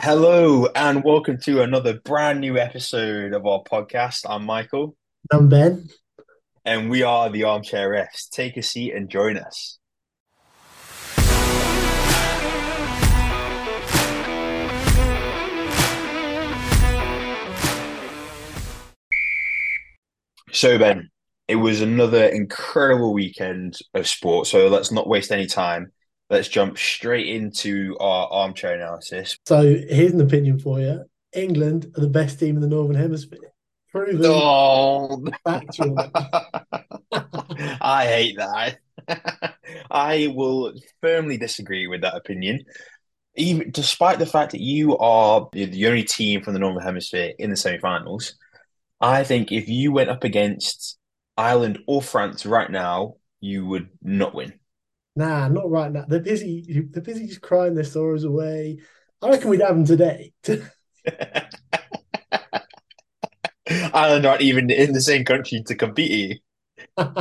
Hello and welcome to another brand new episode of our podcast. I'm Michael I'm Ben. and we are the Armchair Refs. Take a seat and join us. So, Ben, it was another incredible weekend of sport. So, let's not waste any time. Let's jump straight into our armchair analysis. So here's an opinion for you. England are the best team in the Northern Hemisphere. Proven Oh, factual. I hate that. I will firmly disagree with that opinion. Even despite the fact that you are the only team from the Northern Hemisphere in the semi-finals, I think if you went up against Ireland or France right now, you would not win. Nah, not right now. They're busy. They're busy just crying their sorrows away. I reckon we'd have them today. Ireland aren't even in the same country to compete. yeah,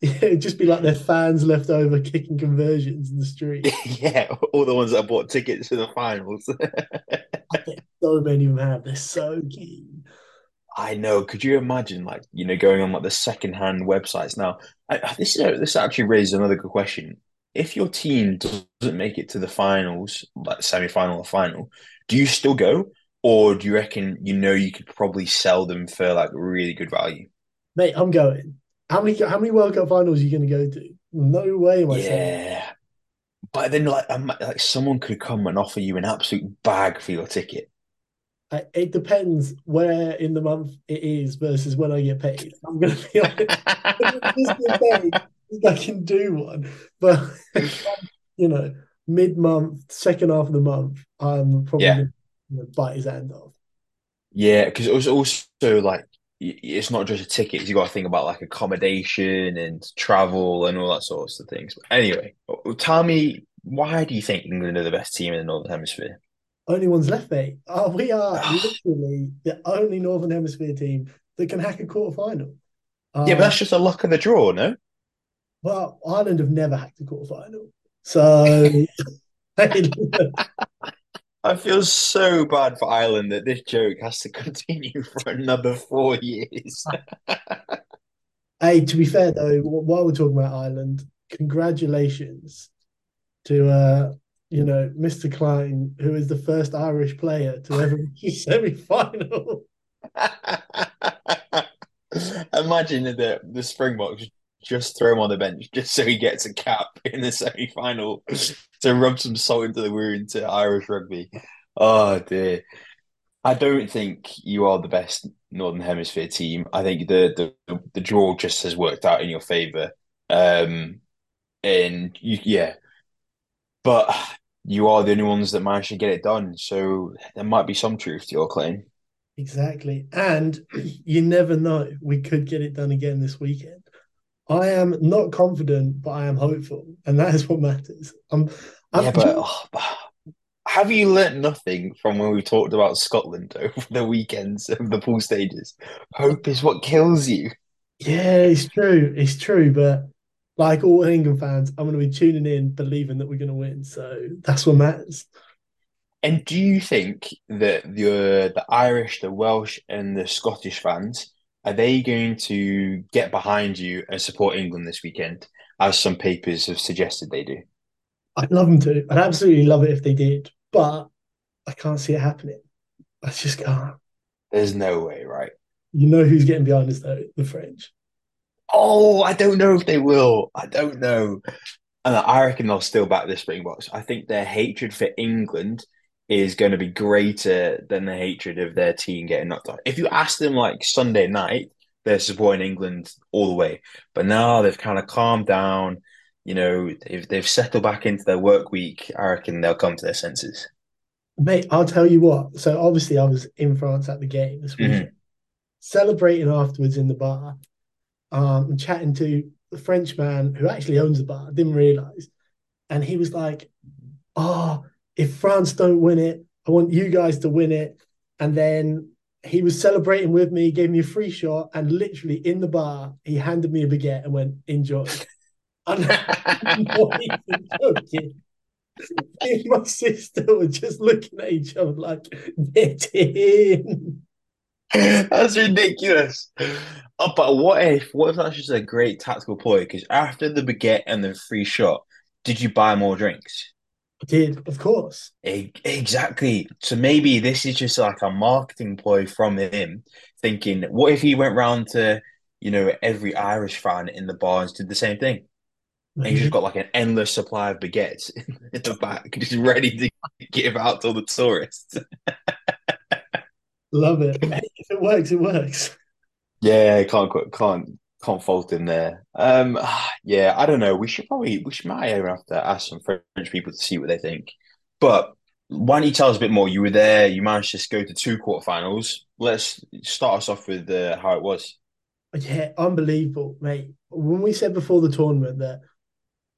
it'd just be like their fans left over kicking conversions in the street. Yeah, all the ones that bought tickets to the finals. I bet so many of them have. They're so keen. I know. Could you imagine, like, you know, going on like the secondhand websites now? I, this is this actually raises another good question. If your team doesn't make it to the finals, like semi-final or final, do you still go, or do you reckon you know you could probably sell them for like really good value? Mate, I'm going. How many how many World Cup finals are you going to go to? No way saying. Yeah, but then like, um, like someone could come and offer you an absolute bag for your ticket. It depends where in the month it is versus when I get paid. I'm going to be honest. Just get paid, I can do one, but you know, mid-month, second half of the month, I'm probably Yeah. to bite his hand off. Yeah, because it was also like it's not just a ticket. You got to think about like accommodation and travel and all that sorts of things. But anyway, tell me, why do you think England are the best team in the Northern Hemisphere? Only one's left, mate. Uh, we are literally the only Northern Hemisphere team that can hack a quarter final. Yeah, but that's just the luck of the draw, no? well, Ireland have never hacked a quarter final, so I feel so bad for Ireland that this joke has to continue for another four years. Hey, to be fair though, while we're talking about Ireland, congratulations to uh, you know, Mr. Kleyn, who is the first Irish player to ever reach a semi-final. Imagine that the Springboks just throw him on the bench just so he gets a cap in the semi-final to rub some salt into the wound to Irish rugby. Oh dear. I don't think you are the best Northern Hemisphere team. I think the the, the draw just has worked out in your favor. Um, and you, yeah, but you are the only ones that managed to get it done. So there might be some truth to your claim. Exactly. And you never know. We could get it done again this weekend. I am not confident, but I am hopeful. And that is what matters. I'm, I'm Yeah, but oh, have you learnt nothing from when we talked about Scotland over the weekends of the pool stages? Hope is what kills you. yeah, it's true. It's true. But like all England fans, I'm going to be tuning in, believing that we're going to win. So that's what matters. And do you think that the the Irish, the Welsh, and the Scottish fans are they going to get behind you and support England this weekend, as some papers have suggested they do? I'd love them to. I'd absolutely love it if they did, but I can't see it happening. I just can't. There's no way, right? You know who's getting behind us though? The French. Oh, I don't know if they will. I don't know. And I reckon they'll still back the Springboks. I think their hatred for England is going to be greater than the hatred of their team getting knocked out. If you ask them like Sunday night, they're supporting England all the way. But now they've kind of calmed down. You know, they've they've settled back into their work week. I reckon they'll come to their senses. Mate, I'll tell you what. So obviously I was in France at the game this weekend, Mhm. celebrating afterwards in the bar, um, chatting to the French man who actually owns the bar. I didn't realize. And he was like, Oh, if France don't win it, I want you guys to win it. And then he was celebrating with me, gave me a free shot, and literally in the bar, he handed me a baguette and went, enjoy. And my sister were just looking at each other like, get in. That's ridiculous. Oh, but what if what if that's just a great tactical ploy? Because after the baguette and the free shot, did you buy more drinks? I did, of course. E- Exactly. So maybe this is just like a marketing ploy from him, thinking, what if he went round to, you know, every Irish fan in the bars did the same thing? And he's just mm-hmm. got like an endless supply of baguettes in the back, just ready to give out to all the tourists. Love it. If it works, it works. Yeah, can't can't can't fault him there. Um, yeah, I don't know. We should probably we should might have to ask some French people to see what they think. But why don't you tell us a bit more? You were there. You managed to go to two quarterfinals. Let's start us off with uh, how it was. Yeah, unbelievable, mate. When we said before the tournament that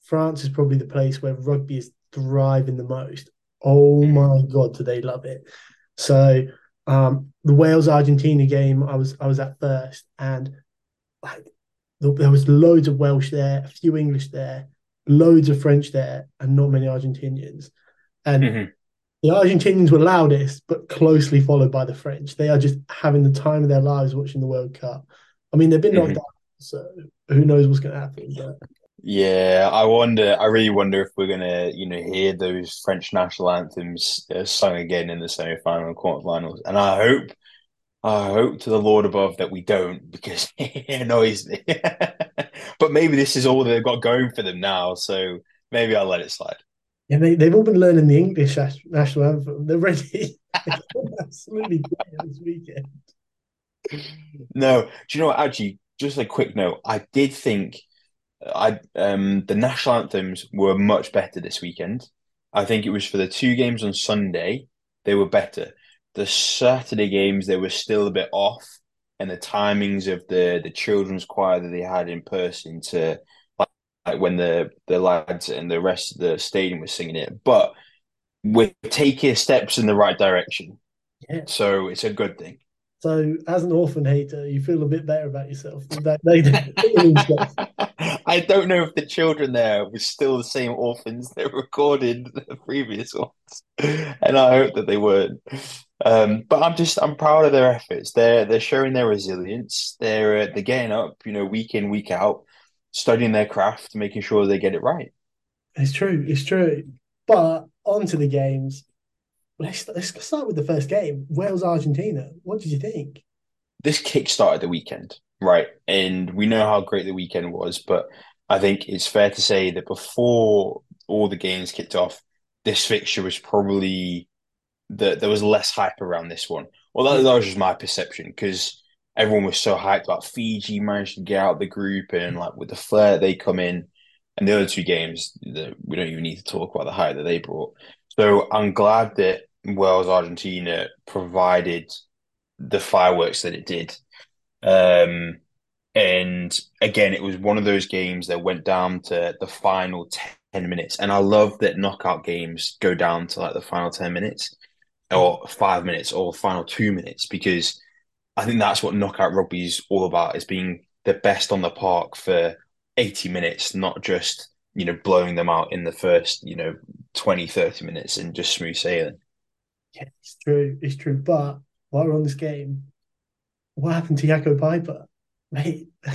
France is probably the place where rugby is thriving the most, oh my God, do they love it. So um, the Wales Argentina game, I was I was at first, and like there was loads of Welsh there, a few English there, loads of French there, and not many Argentinians. And Mhm. the Argentinians were loudest, but closely followed by the French. They are just having the time of their lives watching the World Cup. I mean, they've been knocked Mhm. out, so who knows what's going to happen? But Yeah, I wonder. I really wonder if we're gonna, you know, hear those French national anthems uh, sung again in the semi-final and quarterfinals. And I hope, I hope to the Lord above that we don't, because it annoys me. But maybe this is all they've got going for them now, so maybe I'll let it slide. yeah, they, they've all been learning the English national anthem. They're ready. Absolutely great this weekend. No, do you know what? Actually, just a quick note. I did think I um the national anthems were much better this weekend. I think it was for the two games on Sunday, they were better. The Saturday games, they were still a bit off, and the timings of the the children's choir that they had in person to like, like when the the lads and the rest of the stadium was singing it. But we're taking steps in the right direction, Yeah. so it's a good thing. So, as an orphan hater, you feel a bit better about yourself. That they, they, I don't know if the children there were still the same orphans that recorded the previous ones, and I hope that they weren't. Um, but I'm just I'm proud of their efforts. They're they're showing their resilience. They're uh, they're getting up, you know, week in week out, studying their craft, making sure they get it right. It's true. It's true. But on to the games. Let's let's start with the first game. Wales Argentina. What did you think? This kick-started the weekend, right? And we know how great the weekend was, but I think it's fair to say that before all the games kicked off, this fixture was probably that there was less hype around this one. Well, that, that was just my perception because everyone was so hyped about Fiji managed to get out of the group and like with the flair they come in, and the other two games the, we don't even need to talk about the hype that they brought. So I'm glad that Wales Argentina provided the fireworks that it did. Um, and again, it was one of those games that went down to the final 10 minutes. And I love that knockout games go down to like the final 10 minutes or five minutes or final two minutes because I think that's what knockout rugby is all about is being the best on the park for 80 minutes, not just, you know, blowing them out in the first, you know, 20, 30 minutes and just smooth sailing. Yeah, it's true. It's true. But while we're on this game, what happened to Jaco Peyper? Mate,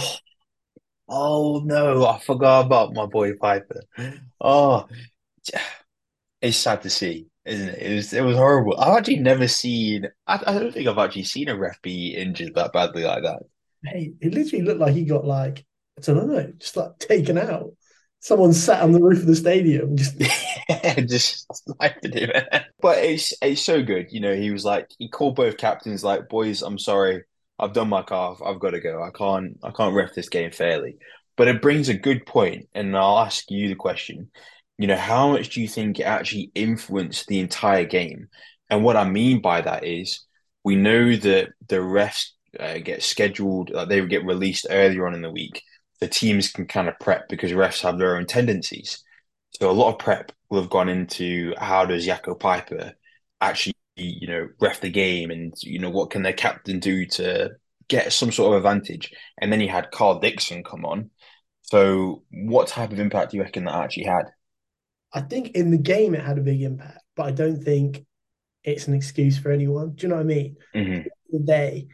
Oh no, I forgot about my boy Peyper. Oh, it's sad to see, isn't it? It was it was horrible. I've actually never seen. I, I don't think I've actually seen a ref be injured that badly like that. mate, it literally looked like he got like, I don't know, just like taken out. Someone sat on the roof of the stadium, just Just him. But it's it's so good. You know, he was like he called both captains like, boys, I'm sorry. I've done my calf. I've got to go. I can't I can't ref this game fairly. But it brings a good point, and I'll ask you the question. You know, how much do you think it actually influenced the entire game? And what I mean by that is we know that the refs uh, get scheduled, like they get released earlier on in the week. The teams can kind of prep because refs have their own tendencies. So a lot of prep will have gone into how does Jaco Peyper actually, you know, ref the game and, you know, what can their captain do to get some sort of advantage? And then you had Karl Dickson come on. So what type of impact do you reckon that actually had? I think in the game it had a big impact, but I don't think it's an excuse for anyone. Do you know what I mean? hmm The day,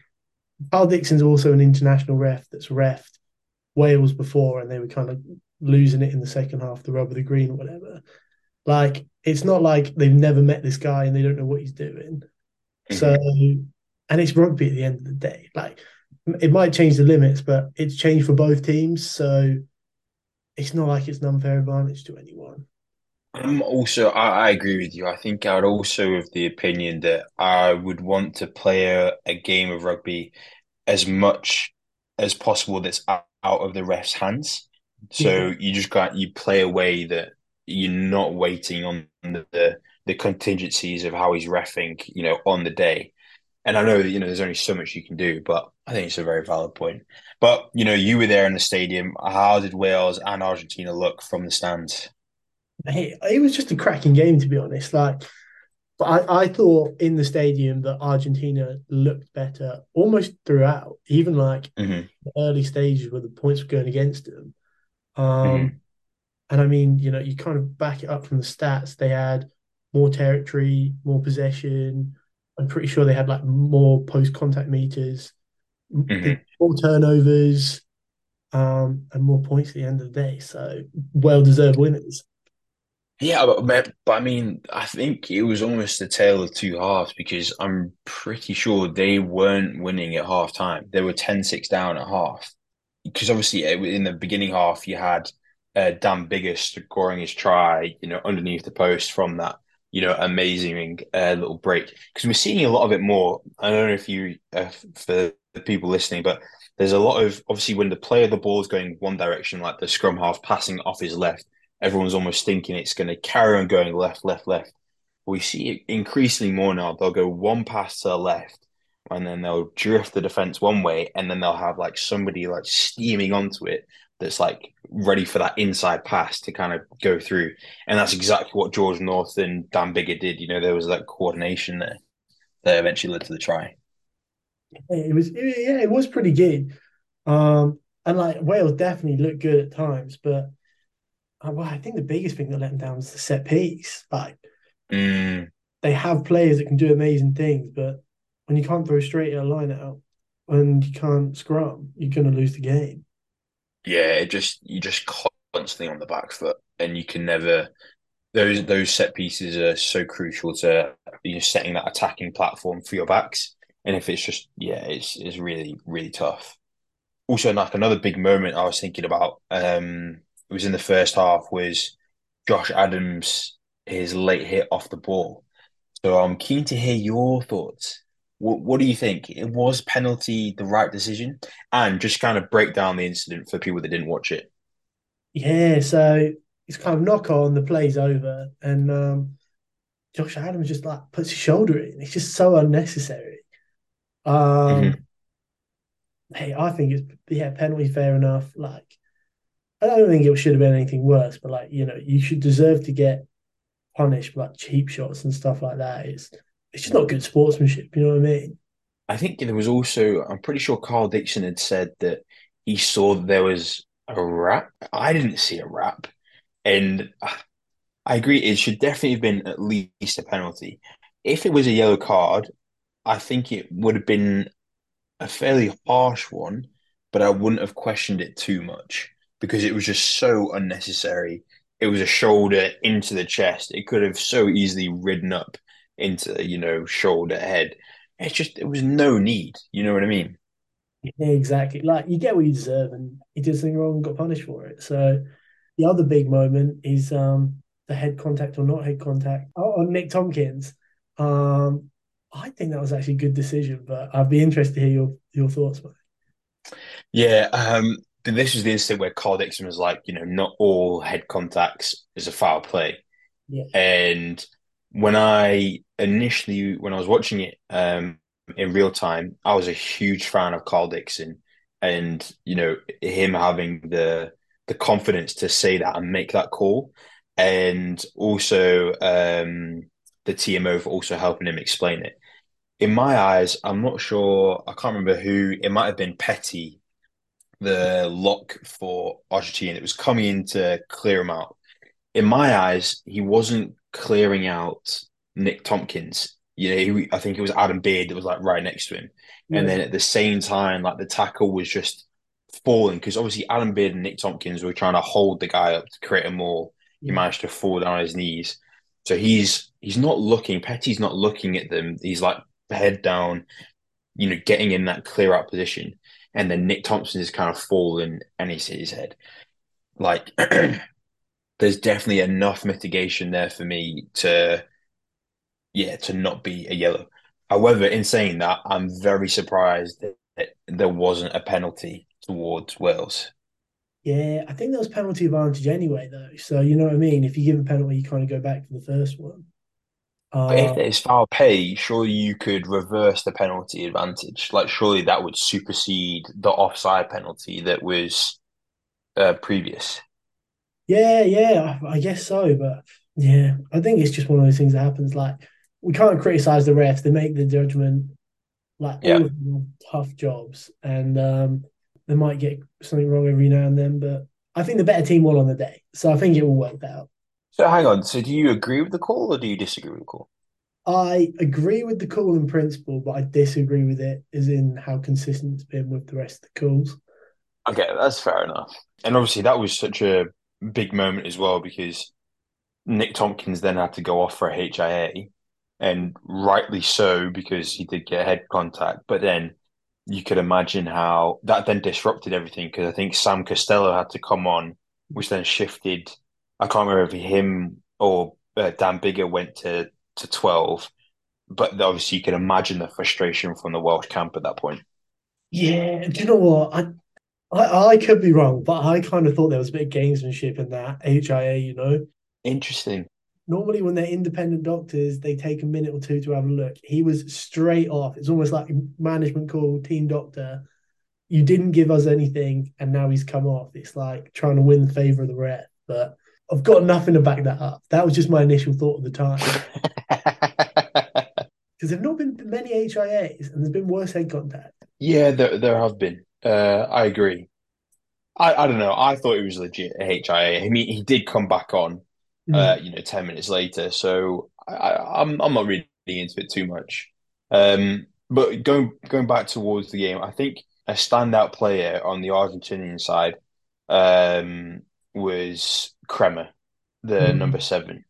Karl Dickson's also an international ref that's refed Wales before, and they were kind of losing it in the second half, the rub of the green or whatever. Like it's not like they've never met this guy and they don't know what he's doing. Mm-hmm. So, and it's rugby at the end of the day. Like it might change the limits, but it's changed for both teams. So it's not like it's an unfair advantage to anyone. I'm also, I, I agree with you. I think I'd also have the opinion that I would want to play a, a game of rugby as much as possible that's out, of the ref's hands. Yeah, So you just got you play a way that you're not waiting on the, the the contingencies of how he's refing, you know, on the day. And I know that, you know, there's only so much you can do, but I think it's a very valid point. But, you know, you were there in the stadium. How did Wales and Argentina look from the stands? it, it was just a cracking game to be honest. Like, but I, I thought in the stadium that Argentina looked better almost throughout, even like hmm the early stages where the points were going against them. Um, hmm and I mean, you know, you kind of back it up from the stats. They had more territory, more possession. I'm pretty sure they had like more post contact meters, hmm more turnovers, um, and more points at the end of the day. So well deserved winners. Yeah, but, but I mean, I think it was almost a tale of two halves because I'm pretty sure they weren't winning at half time. They were ten six down at half. Because obviously, eh, in the beginning half, you had uh, Dan Biggar scoring his try, you know, underneath the post from that, you know, amazing uh, little break. Because we're seeing a lot of it more. I don't know if you, uh, for the people listening, but there's a lot of obviously when the player the ball is going one direction, like the scrum half passing off his left, everyone's almost thinking it's going to carry on going left, left, left. We see it increasingly more now. They'll go one pass to the left and then they'll drift the defense one way, and then they'll have like somebody like steaming onto it that's like ready for that inside pass to kind of go through. And that's exactly what George North and Dan Biggar did. You know, there was that coordination there that eventually led to the try. It was, yeah, it was pretty good. Um, and like Wales definitely looked good at times, but well, I think the biggest thing that let them down was the set piece. Like Mm, they have players that can do amazing things, but when you can't throw straight at a line out and you can't scrum, you're going to lose the game. yeah, it just you just constantly on the back foot, and you can never. Those those set pieces are so crucial to you know setting that attacking platform for your backs. And if it's just yeah, it's it's really really tough. Also, like another big moment I was thinking about, um, it was in the first half was Josh Adams his late hit off the ball. So I'm keen to hear your thoughts. What what do you think? It was penalty the right decision? And just kind of break down the incident for people that didn't watch it. Yeah, so it's kind of knock on, the play's over, and um, Josh Adams just like puts his shoulder in. It's just so unnecessary. Um, hmm hey, I think it's yeah, penalty fair enough. Like, I don't think it should have been anything worse, but like, you know, you should deserve to get punished for like cheap shots and stuff like that. It's it's just not good sportsmanship, you know what I mean? I think there was also, I'm pretty sure Karl Dickson had said that he saw that there was a wrap. I didn't see a wrap. And uh, I agree, it should definitely have been at least a penalty. If it was a yellow card, I think it would have been a fairly harsh one, but I wouldn't have questioned it too much because it was just so unnecessary. It was a shoulder into the chest. It could have so easily ridden up into, you know, shoulder head. It's just, it was no need. You know what I mean? Yeah, exactly. Like you get what you deserve, and he did something wrong and got punished for it. So the other big moment is um the head contact or not head contact oh, on Nick Tompkins. Um, I think that was actually a good decision, but I'd be interested to hear your your thoughts. Yeah. Um, this was the instant where Karl Dickson was like, you know, not all head contacts is a foul play. Yeah, And when I initially, when I was watching it um, in real time, I was a huge fan of Karl Dickson, and you know him having the the confidence to say that and make that call, and also um, the TMO for also helping him explain it. In my eyes, I'm not sure. I can't remember who. It might have been Petti, the lock for Argentina. It was coming in to clear him out in my eyes, he wasn't clearing out Nick Tompkins. You know, he, I think it was Adam Beard that was like right next to him. And then at the same time, like the tackle was just falling because obviously Adam Beard and Nick Tompkins were trying to hold the guy up to create a more. He managed to fall down on his knees. So he's he's not looking, Petti's not looking at them. He's like head down, you know, getting in that clear out position. And then Nick Thompson is kind of falling and he's hit his head. Like there's definitely enough mitigation there for me to yeah, to not be a yellow. However, in saying that, I'm very surprised that there wasn't a penalty towards Wales. yeah. I think there was penalty advantage anyway, though. So you know what I mean. If you give a penalty, you kind of go back to the first one. But if Uh, there's foul pay, surely you could reverse the penalty advantage. Like, surely that would supersede the offside penalty that was uh, previous. yeah, yeah. I, I guess so, but yeah, I think it's just one of those things that happens. Like we can't criticize the refs; they make the judgment. Like all Yeah. of them have tough jobs, and um, they might get something wrong every now and then. But I think the better team won on the day, so I think it will work out. So hang on. So do you agree with the call or do you disagree with the call? I agree with the call in principle, but I disagree with it as in how consistent it's been with the rest of the calls. Okay, that's fair enough. And obviously that was such a big moment as well because Nick Tompkins then had to go off for a HIA, and rightly so because he did get head contact. But then you could imagine how that then disrupted everything because I think Sam Costelow had to come on, which then shifted. I can't remember if him or uh, Dan Biggar went to to twelve, but obviously you can imagine the frustration from the Welsh camp at that point. Yeah, do you know what? I, I I could be wrong, but I kind of thought there was a bit of gamesmanship in that HIA, you know? Interesting. Normally when they're independent doctors, they take a minute or two to have a look. He was straight off. It's almost like management call, team doctor. You didn't give us anything, and now he's come off. It's like trying to win the favor of the ref. But I've got nothing to back that up. That was just my initial thought at the time. Because there've not been many HIAs and there's been worse head contact. Yeah, there there have been. Uh, I agree. I, I don't know. I thought it was legit a HIA. I mean, he did come back on, uh, Mm. you know, 10 minutes later. So I, I, I'm I'm not really into it too much. Um, but going going back towards the game, I think a standout player on the Argentinian side um, was Kremer, the number Mm. seven.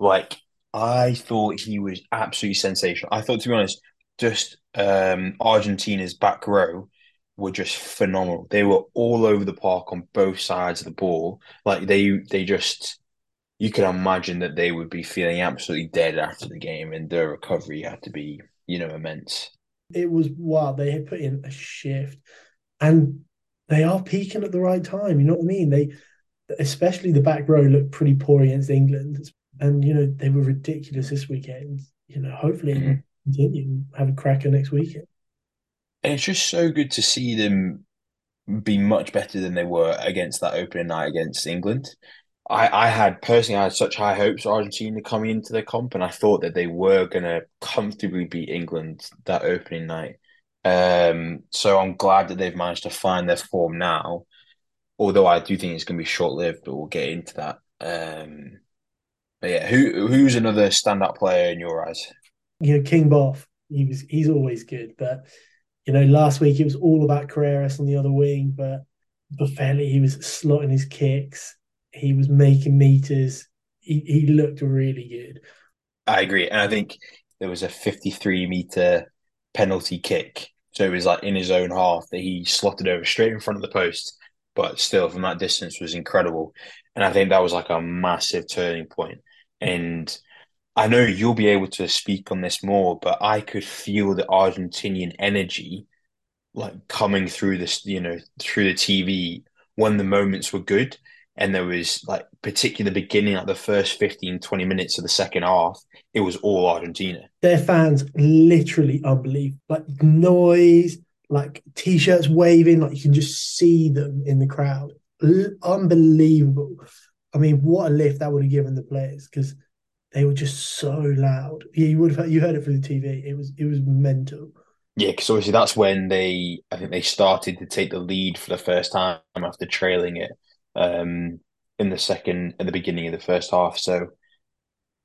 Like I thought he was absolutely sensational. I thought, to be honest, just um, Argentina's back row were just phenomenal. They were all over the park on both sides of the ball. Like they they just you could imagine that they would be feeling absolutely dead after the game, and their recovery had to be, you know, immense. It was wow, they had put in a shift and they are peaking at the right time. You know what I mean? They especially the back row looked pretty poor against England. And you know, they were ridiculous this weekend. You know, hopefully Mhm. continue have a cracker next weekend. And it's just so good to see them be much better than they were against that opening night against England. I, I had personally I had such high hopes for Argentina coming into the comp, and I thought that they were going to comfortably beat England that opening night. Um, so I'm glad that they've managed to find their form now. Although I do think it's going to be short lived, but we'll get into that. Um, but yeah, who who's another standout player in your eyes? You know, King Boff, he was he's always good. But you know, last week it was all about Carreras on the other wing, but Boffelli, he was slotting his kicks, he was making meters. He, he looked really good. I agree, and I think there was a 53 meter penalty kick, so it was like in his own half that he slotted over straight in front of the post, but still from that distance was incredible, and I think that was like a massive turning point. And I know you'll be able to speak on this more, but I could feel the Argentinian energy like coming through this, you know, through the TV when the moments were good. And there was like, particularly the beginning, like the first 15, 20 minutes of the second half, it was all Argentina. Their fans literally unbelievable. Like noise, like t-shirts waving, like you can just see them in the crowd. L- unbelievable. I mean, what a lift that would have given the players because they were just so loud. Yeah, you would have you heard it through the TV. It was it was mental. Yeah, because obviously that's when they, I think they started to take the lead for the first time after trailing it um, in the second and the beginning of the first half. So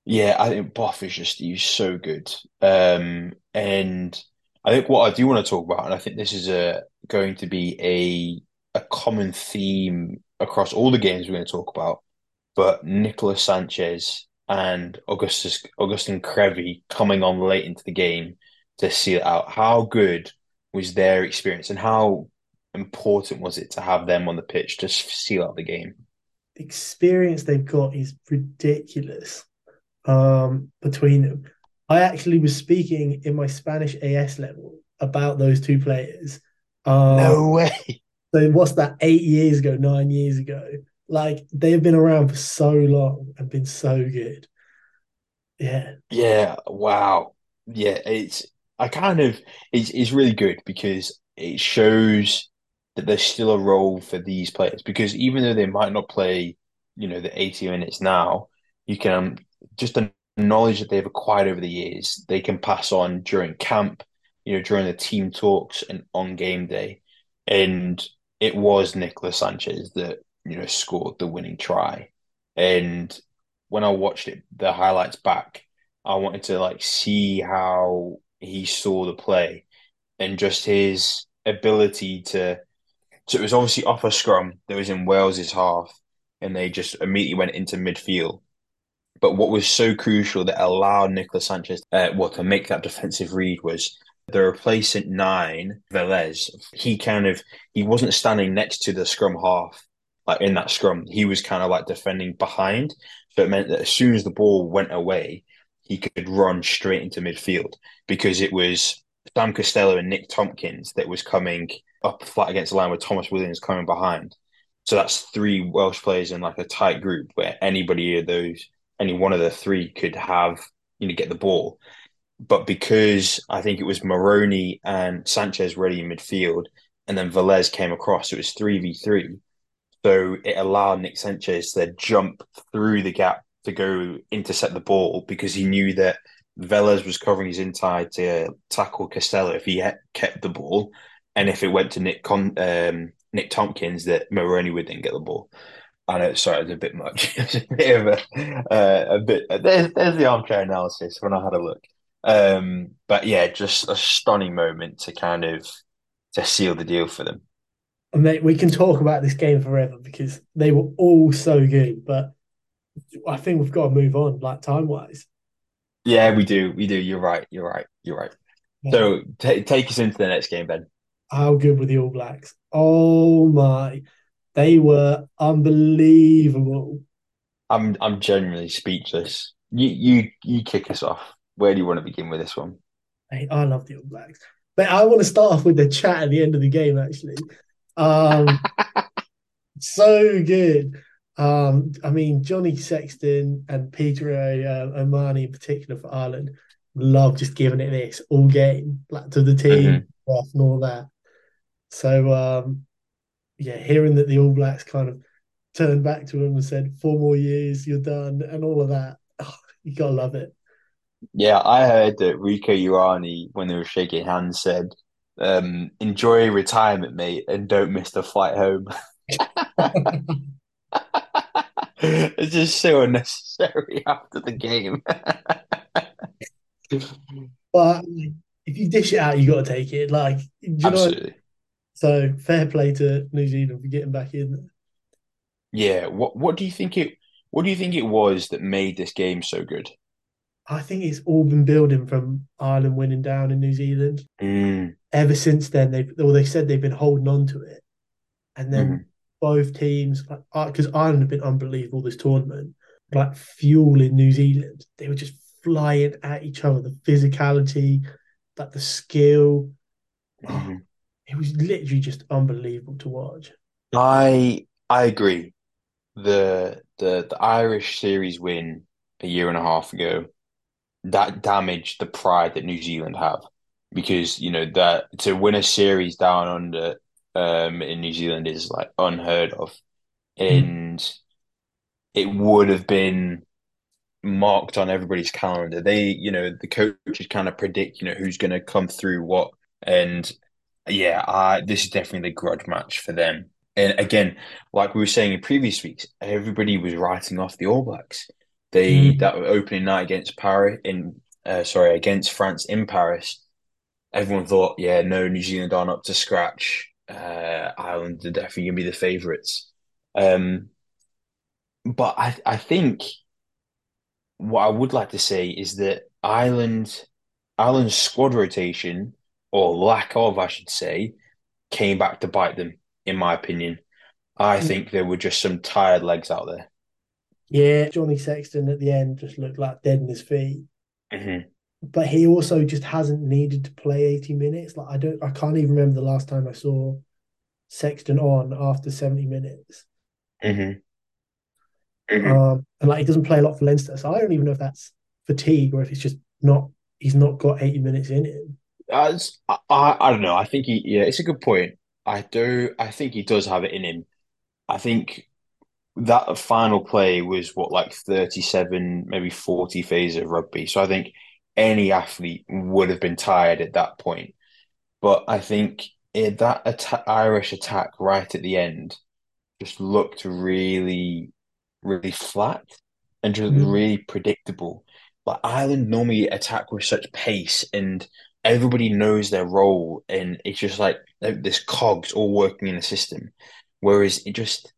yeah, I think Boff is just he's so good. Um, and I think what I do want to talk about, and I think this is a going to be a a common theme across all the games we're going to talk about, but Nicolas Sanchez and Augustus Agustín Creevy coming on late into the game to see it out. How good was their experience, and how important was it to have them on the pitch to seal out the game? The experience they've got is ridiculous um, between them. I actually was speaking in my Spanish AS level about those two players. Um, no way. So what's that? Eight years ago, nine years ago. Like they've been around for so long and been so good. Yeah. Yeah. Wow. Yeah. It's I kind of it's it's really good because it shows that there's still a role for these players because even though they might not play, you know, the 80 minutes now, you can um, just knowledge that they've acquired over the years, they can pass on during camp, you know, during the team talks and on game day. And it was Nicolas Sanchez that, you know, scored the winning try. And when I watched it, the highlights back, I wanted to like see how he saw the play and just his ability to. So it was obviously off a scrum that was in Wales's half, and they just immediately went into midfield. But what was so crucial that allowed Nicolas Sanchez, uh, well, to make that defensive read was the replacement nine, Velez. He kind of he wasn't standing next to the scrum half, like in that scrum. He was kind of like defending behind. So it meant that as soon as the ball went away, he could run straight into midfield because it was Sam Costelow and Nick Tompkins that was coming up flat against the line with Tomos Williams coming behind. So that's three Welsh players in like a tight group where anybody of those any one of the three could have, you know, get the ball. But because I think it was Moroni and Sanchez ready in midfield, and then Velez came across, it was 3v3. So it allowed Nick Sanchez to jump through the gap to go intercept the ball because he knew that Velez was covering his inside to tackle Costelow if he kept the ball, and if it went to Nick Con- um, Nick Tompkins, that Moroni would then get the ball. I know, sorry, it's a bit much. it's a bit of a, uh, a bit. There's, there's the armchair analysis when I had a look. Um, but yeah, just a stunning moment to kind of to seal the deal for them. And mate, we can talk about this game forever because they were all so good. But I think we've got to move on, like time wise. Yeah, we do. We do. You're right. You're right. You're right. Yeah. So t- take us into the next game, Ben. How good were the All Blacks? Oh my! They were unbelievable. I'm I'm genuinely speechless. You you you kick us off. Where do you want to begin with this one? Hey, I love the All Blacks, but I want to start off with the chat at the end of the game. Actually, um, so good. Um, I mean, Johnny Sexton and Peter uh, O'Mahony in particular for Ireland love just giving it this all game, like to the team mm-hmm. and all that. So um, yeah, hearing that the All Blacks kind of turned back to him and said, four more years, you're done, and all of that. Oh, you gotta love it. Yeah, I heard that Rieko Ioane, when they were shaking hands, said, um, enjoy retirement, mate, and don't miss the flight home. it's just so unnecessary after the game. but if you dish it out, you got to take it. Like, Absolutely. Know, so fair play to New Zealand for getting back in. Yeah. What What do you think it What do you think it was that made this game so good? I think it's all been building from Ireland winning down in New Zealand. Mm. Ever since then, they've well, they said they've been holding on to it, and then mm. both teams, because Ireland have been unbelievable this tournament, like fueling New Zealand. They were just flying at each other. The physicality, like the skill. Mm-hmm it was literally just unbelievable to watch. I I agree. The the the Irish series win a year and a half ago that damaged the pride that New Zealand have because you know that to win a series down under um in New Zealand is like unheard of hmm. and mm. it would have been marked on everybody's calendar they you know the coaches kind of predict you know who's going to come through what and yeah, uh, this is definitely the grudge match for them. And again, like we were saying in previous weeks, everybody was writing off the All Blacks. They Mm. that opening night against Paris in uh, sorry against France in Paris, everyone thought, yeah, no, New Zealand aren't up to scratch. Uh, Ireland are definitely gonna be the favourites. Um, but I I think what I would like to say is that Ireland Ireland's squad rotation or lack of, I should say, came back to bite them, in my opinion. I think there were just some tired legs out there. Yeah, Johnny Sexton at the end just looked like dead in his feet. hmm But he also just hasn't needed to play 80 minutes. Like I don't I can't even remember the last time I saw Sexton on after 70 minutes. hmm hmm Um, and like he doesn't play a lot for Leinster. So I don't even know if that's fatigue or if it's just not he's not got 80 minutes in him. I, I I don't know. I think he yeah, it's a good point. I do I think he does have it in him. I think that final play was what like 37, maybe 40 phases of rugby. So I think any athlete would have been tired at that point. But I think it, that atta Irish attack right at the end just looked really, really flat and just Mm. really predictable. Like Ireland normally attack with such pace and everybody knows their role and it's just like this cogs all working in the system. Whereas it just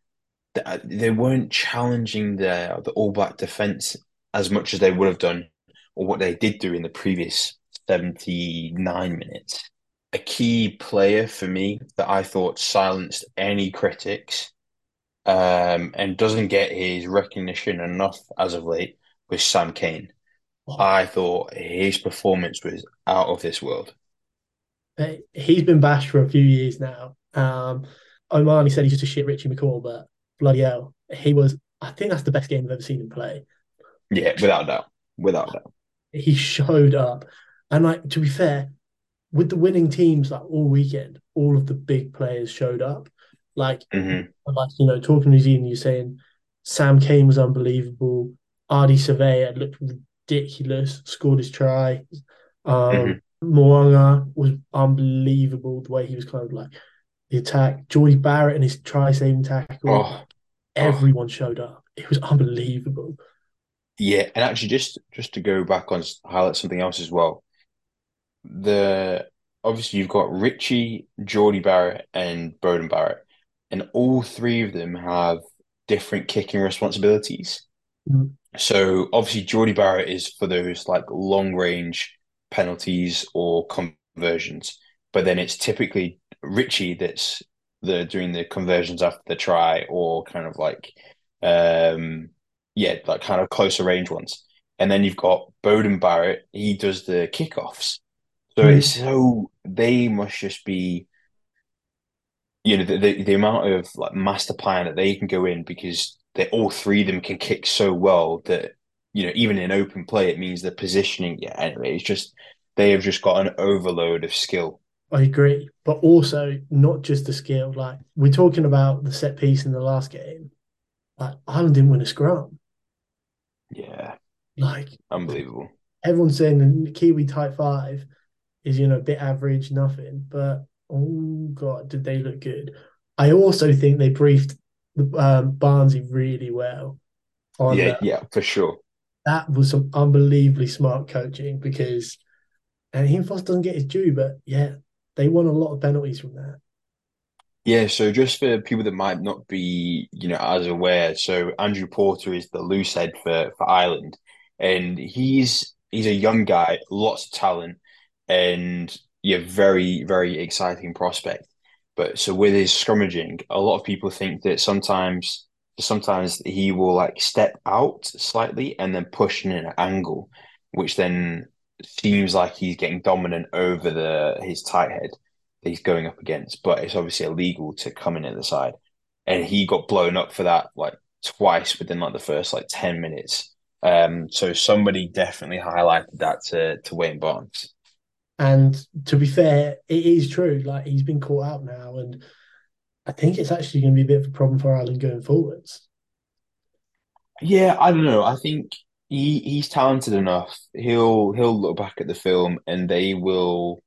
they weren't challenging the the All Black defense as much as they would have done or what they did do in the previous 79 minutes. A key player for me that I thought silenced any critics um, and doesn't get his recognition enough as of late was Sam Cane. I thought his performance was out of this world. he's been bashed for a few years now. Um, O'Mahony said he's just a shit Richie McCaw, but bloody hell, he was. I think that's the best game I've ever seen him play. Yeah, without doubt. Without doubt. He showed up, and like to be fair, with the winning teams like all weekend, all of the big players showed up. Like, hmm like you know, talking to New Zealand, you're saying Sam Cane was unbelievable. Ardie Savea looked ridiculous, scored his try. Um, hmm Mo'unga was unbelievable the way he was kind of like the attack. Jordie Barrett and his try saving tackle. Oh, oh. Everyone showed up. It was unbelievable. Yeah, and actually, just just to go back on highlight something else as well. The obviously you've got Richie, Jordie Barrett, and Beauden Barrett, and all three of them have different kicking responsibilities. Mm. So obviously Jordie Barrett is for those like long range penalties or conversions, but then it's typically Richie that's the doing the conversions after the try or kind of like um yeah, like kind of closer range ones. And then you've got Beauden Barrett, he does the kickoffs. So it's Mm. so they must just be you know the, the the amount of like master plan that they can go in because they all three of them can kick so well that you know even in open play it means the positioning yeah anyway it's just they have just got an overload of skill I agree, but also not just the skill. Like we're talking about the set piece in the last game. Like Ireland didn't win a scrum. yeah Like unbelievable everyone's saying the Kiwi tight five is you know a bit average, nothing. But oh god, did they look good? I also think they briefed um, Barnesy really well on yeah that. yeah for sure That was some unbelievably smart coaching because, and Foster doesn't get his due, but yeah, they won a lot of penalties from that. yeah so just for people that might not be you know as aware so Andrew Porter is the loose head for for Ireland and he's he's a young guy lots of talent and yeah very very exciting prospect But so with his scrummaging, a lot of people think that sometimes sometimes he will like step out slightly and then push in an angle, which then seems like he's getting dominant over the his tight head that he's going up against. But it's obviously illegal to come in at the side. And he got blown up for that like twice within like the first like 10 minutes. Um, so somebody definitely highlighted that to to Wayne Barnes. And to be fair, it is true. Like he's been caught out now, and I think it's actually going to be a bit of a problem for Ireland going forwards. Yeah, I don't know. I think he he's talented enough. He'll he'll look back at the film and they will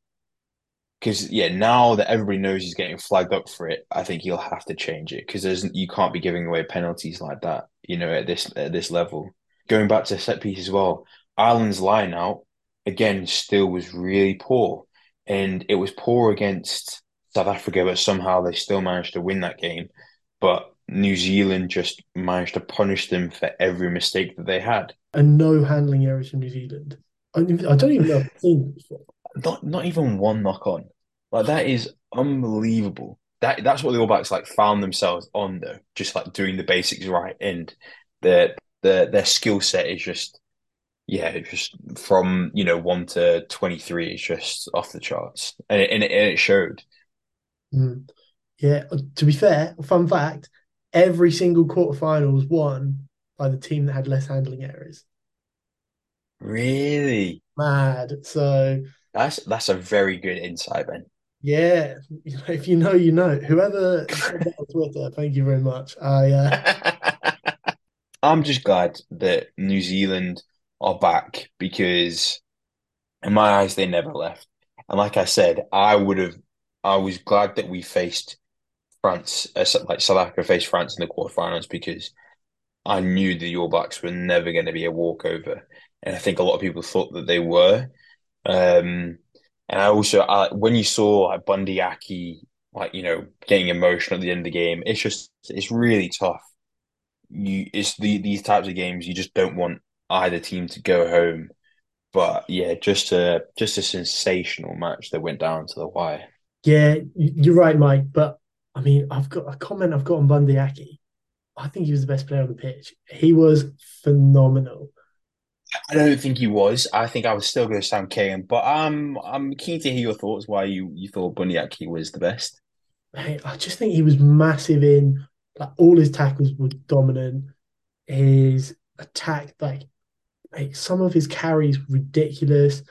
because yeah, now that everybody knows he's getting flagged up for it, I think he'll have to change it because there's you can't be giving away penalties like that, you know, at this at this level. Going back to set piece as well, Ireland's line out again still was really poor, and it was poor against South Africa, but somehow they still managed to win that game. But New Zealand just managed to punish them for every mistake that they had. And no handling errors from New Zealand. I, I don't even know I've seen. Not not even one knock on. Like that is unbelievable. That that's what the All Blacks like found themselves on though, just like doing the basics right, and their their their skill set is just yeah, just from you know one to twenty three is just off the charts, and it, and it, and it showed. Mm. Yeah, to be fair, fun fact: every single quarterfinal was won by the team that had less handling errors. Really mad. So that's that's a very good insight, Ben. Yeah, if you know, you know. Whoever on Twitter, thank you very much. I uh... I'm just glad that New Zealand are back because, in my eyes, they never left. And like I said, I would have. I was glad that we faced France, uh, like South Africa faced France in the quarterfinals because I knew the All Blacks were never going to be a walkover, and I think a lot of people thought that they were. Um, and I also, I, when you saw like Bundee Aki, like you know, getting emotional at the end of the game, it's just it's really tough. You, it's the these types of games you just don't want either team to go home. But yeah, just a just a sensational match that went down to the wire. Yeah, you're right, Mike. But I mean, I've got a comment I've got on Bundee Aki. I think he was the best player on the pitch. He was phenomenal. I don't think he was. I think I was still going to Sam Cane, but I'm I'm keen to hear your thoughts. Why you you thought Bundee Aki was the best? Mate, I just think he was massive in like all his tackles were dominant. His attack, like, like some of his carries, ridiculous.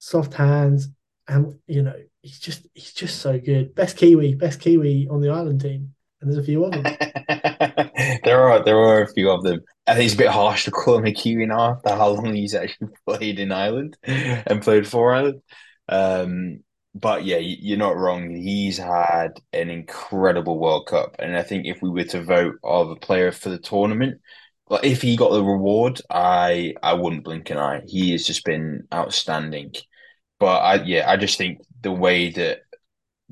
Soft hands, and you know he's just he's just so good. Best Kiwi, best Kiwi on the island team, and there's a few of them. there are there are a few of them. I think it's a bit harsh to call him a Kiwi now after how long he's actually played in Ireland and played for Ireland. Um, but yeah, you're not wrong. He's had an incredible World Cup, and I think if we were to vote of a player for the tournament, if he got the reward, I I wouldn't blink an eye. He has just been outstanding. But I yeah, I just think the way that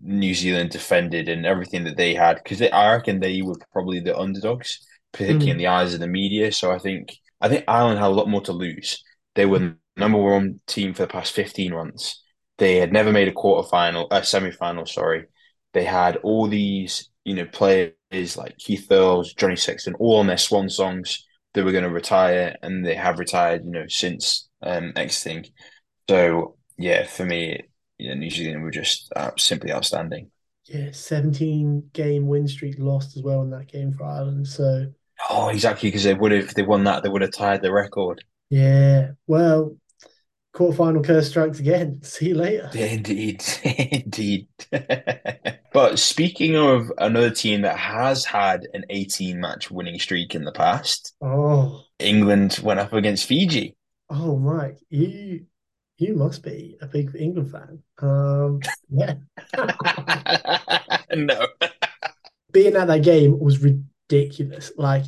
New Zealand defended and everything that they had because I reckon they were probably the underdogs, particularly mm. in the eyes of the media. So I think I think Ireland had a lot more to lose. They were the number one team for the past fifteen months. They had never made a quarter final, a uh, semi final. Sorry, they had all these you know players like Keith Earls, Johnny Sexton, all on their swan songs. They were going to retire, and they have retired. You know since um, exiting. So yeah, for me, you know, New Zealand were just uh, simply outstanding. Yeah, 17 game win streak lost as well in that game for Ireland. So Oh, exactly, because they would have if they won that, they would have tied the record. Yeah. Well, quarterfinal curse strikes again. See you later. Indeed. Indeed. but speaking of another team that has had an 18 match winning streak in the past, oh England went up against Fiji. Oh Mike, you you must be a big England fan. Um, yeah. no. Being at that game was ridiculous. Like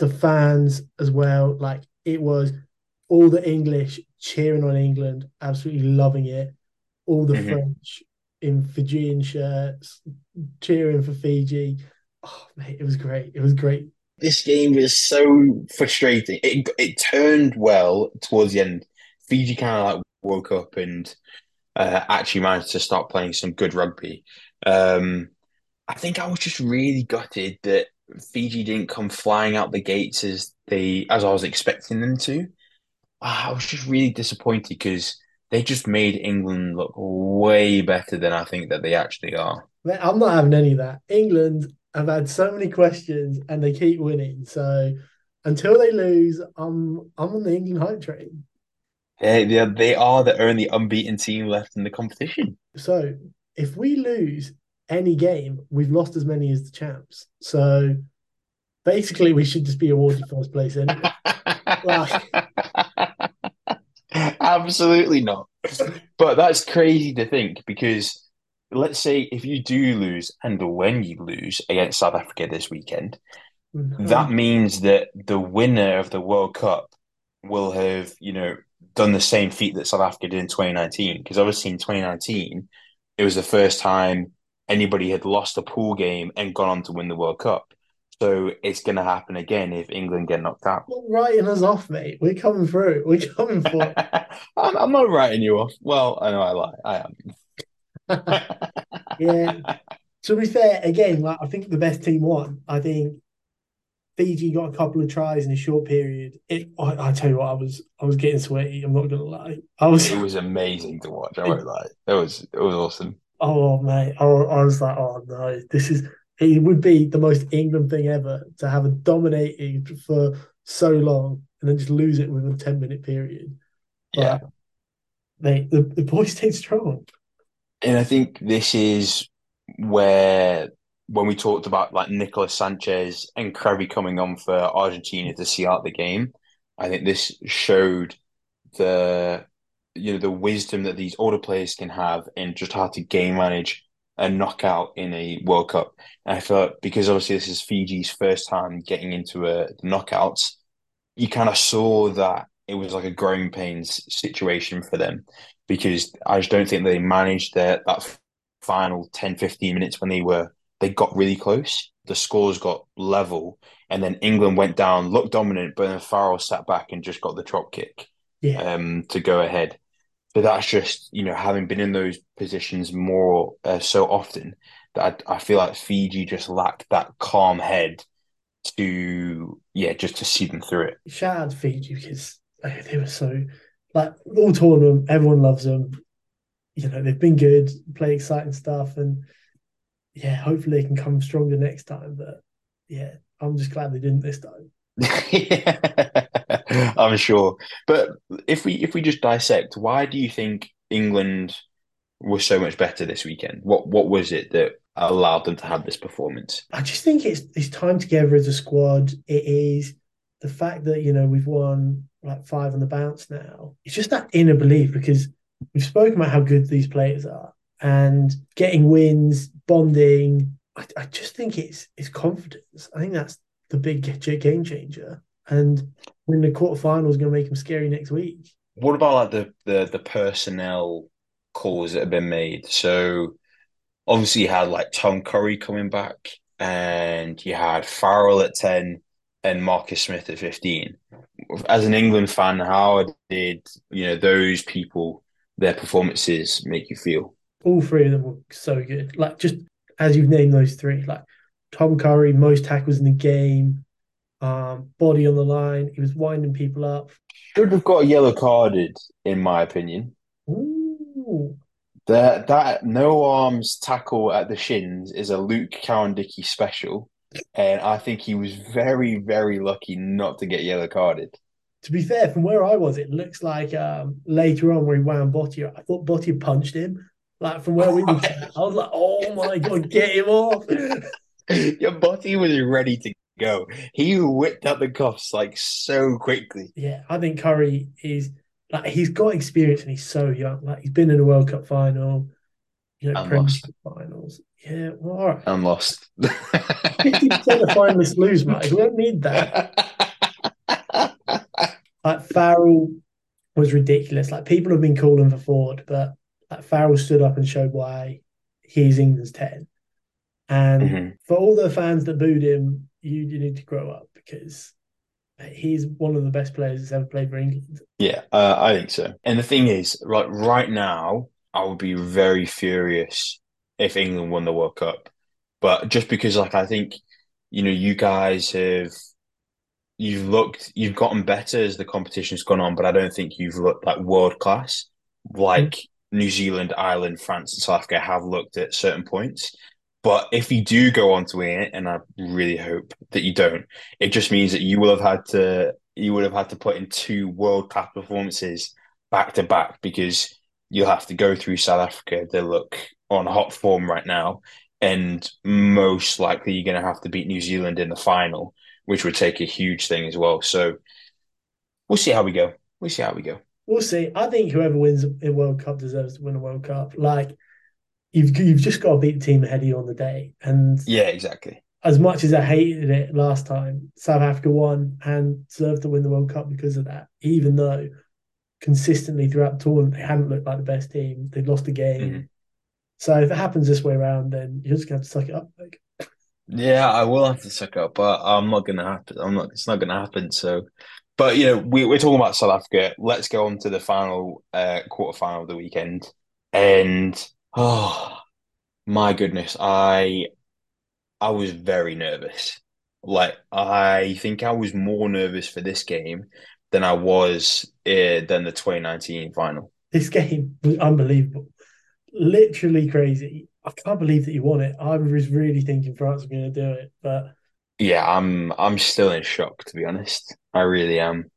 the fans as well. Like it was all the English cheering on England, absolutely loving it. All the mm-hmm. French in Fijian shirts cheering for Fiji. Oh mate, it was great. It was great. This game was so frustrating. It it turned well towards the end Fiji kind of like woke up and uh, actually managed to start playing some good rugby. Um, I think I was just really gutted that Fiji didn't come flying out the gates as they as I was expecting them to. Ah, I was just really disappointed because they just made England look way better than I think that they actually are. I'm not having any of that. England have had so many questions and they keep winning. So until they lose, I'm I'm on the England hype train. They, they, they are the only unbeaten team left in the competition. So if we lose any game, we've lost as many as the champs. So basically, we should just be awarded first place anyway. like... Absolutely not. But that's crazy to think because let's say if you do lose and when you lose against South Africa this weekend, mm-hmm. that means that the winner of the World Cup will have, you know, done the same feat that South Africa did in 2019. Because obviously in 2019, it was the first time anybody had lost a pool game and gone on to win the World Cup. So it's going to happen again if England get knocked out. writing us off, mate. We're coming through. We're coming for I'm, I'm not writing you off. Well, I know I lie. I am. yeah. To be fair, again, like I think the best team won. I think Fiji got a couple of tries in a short period. It, I, I, tell you what, I was I was getting sweaty. I'm not gonna lie. I was. It was amazing to watch. I won't lie. It was it was awesome. Oh mate, I, I was like, oh no, this is it would be the most England thing ever to have a dominating for so long and then just lose it within a 10 minute period. But, yeah. Mate, the, the boys stayed strong. And I think this is where when we talked about like Nicolas Sanchez and Creevy coming on for Argentina to see out the game, I think this showed the you know the wisdom that these older players can have and just how to game manage a knockout in a World Cup. And I felt because obviously this is Fiji's first time getting into a knockouts, you kind of saw that it was like a growing pains situation for them because I just don't think they managed that that final 10, 15 minutes when they were they got really close. The scores got level, and then England went down, looked dominant, but then Farrell sat back and just got the drop kick yeah. um, to go ahead. But that's just you know having been in those positions more uh, so often that I, I feel like Fiji just lacked that calm head to yeah just to see them through it. Shout out to Fiji because they were so like all tournament, everyone loves them. You know they've been good, play exciting stuff, and yeah, hopefully they can come stronger next time. But yeah, I'm just glad they didn't this time. I'm sure. But if we if we just dissect, why do you think England was so much better this weekend? What what was it that allowed them to have this performance? I just think it's it's time together as a squad. It is the fact that you know we've won like five on the bounce now. It's just that inner belief because we've spoken about how good these players are and getting wins, bonding. I, I just think it's it's confidence. I think that's the big game changer. And when the quarterfinals going to make them scary next week. What about like the the the personnel calls that have been made? So obviously you had like Tom Curry coming back, and you had Farrell at ten and Marcus Smith at fifteen. As an England fan, how did you know those people their performances make you feel? All three of them were so good. Like just as you've named those three, like Tom Curry, most tackles in the game, um, body on the line. He was winding people up. Should have got a yellow carded, in my opinion. Ooh. That that no arms tackle at the shins is a Luke Cowan-Dickie special, and I think he was very very lucky not to get yellow carded. To be fair, from where I was, it looks like um, later on where he wound Botia. I thought Botia punched him. Like from where we were, I was like, "Oh my god, get him off!" Your body was ready to go. He whipped out the cuffs like so quickly. Yeah, I think Curry is like he's got experience and he's so young. Like he's been in a World Cup final, you know, Premier League finals. Yeah, well, all right. I'm lost. Fifty percent of finalists lose, mate. We don't need that. like Farrell was ridiculous. Like people have been calling for Ford, but like Farrell stood up and showed why he's England's ten. And mm-hmm. for all the fans that booed him, you, you need to grow up because he's one of the best players that's ever played for England. Yeah, uh, I think so. And the thing is, like right now, I would be very furious if England won the World Cup. But just because, like, I think you know, you guys have you've looked, you've gotten better as the competition's gone on, but I don't think you've looked like world class like mm-hmm. New Zealand, Ireland, France, and South Africa have looked at certain points. But if you do go on to win it, and I really hope that you don't, it just means that you will have had to you would have had to put in two world class performances back to back because you'll have to go through South Africa. They look on hot form right now, and most likely you're going to have to beat New Zealand in the final, which would take a huge thing as well. So we'll see how we go. We'll see how we go. we'll see. I think whoever wins a World Cup deserves to win a World Cup. Like you've you've just got to beat the team ahead of you on the day. And yeah, exactly. As much as I hated it last time, South Africa won and deserved to win the World Cup because of that. Even though consistently throughout the tournament they hadn't looked like the best team, they'd lost a game. Mm-hmm. So if it happens this way around, then you're just gonna have to suck it up. Like. Yeah, I will have to suck it up, but I'm not gonna happen. I'm not. It's not gonna happen. So but you know, we, we're talking about South Africa. Let's go on to the final uh, quarter final of the weekend. And oh my goodness, I I was very nervous. Like I think I was more nervous for this game than I was uh, than the 2019 final. This game was unbelievable, literally crazy. I can't believe that you won it. I was really thinking France were going to do it, but yeah, I'm I'm still in shock to be honest. I really am.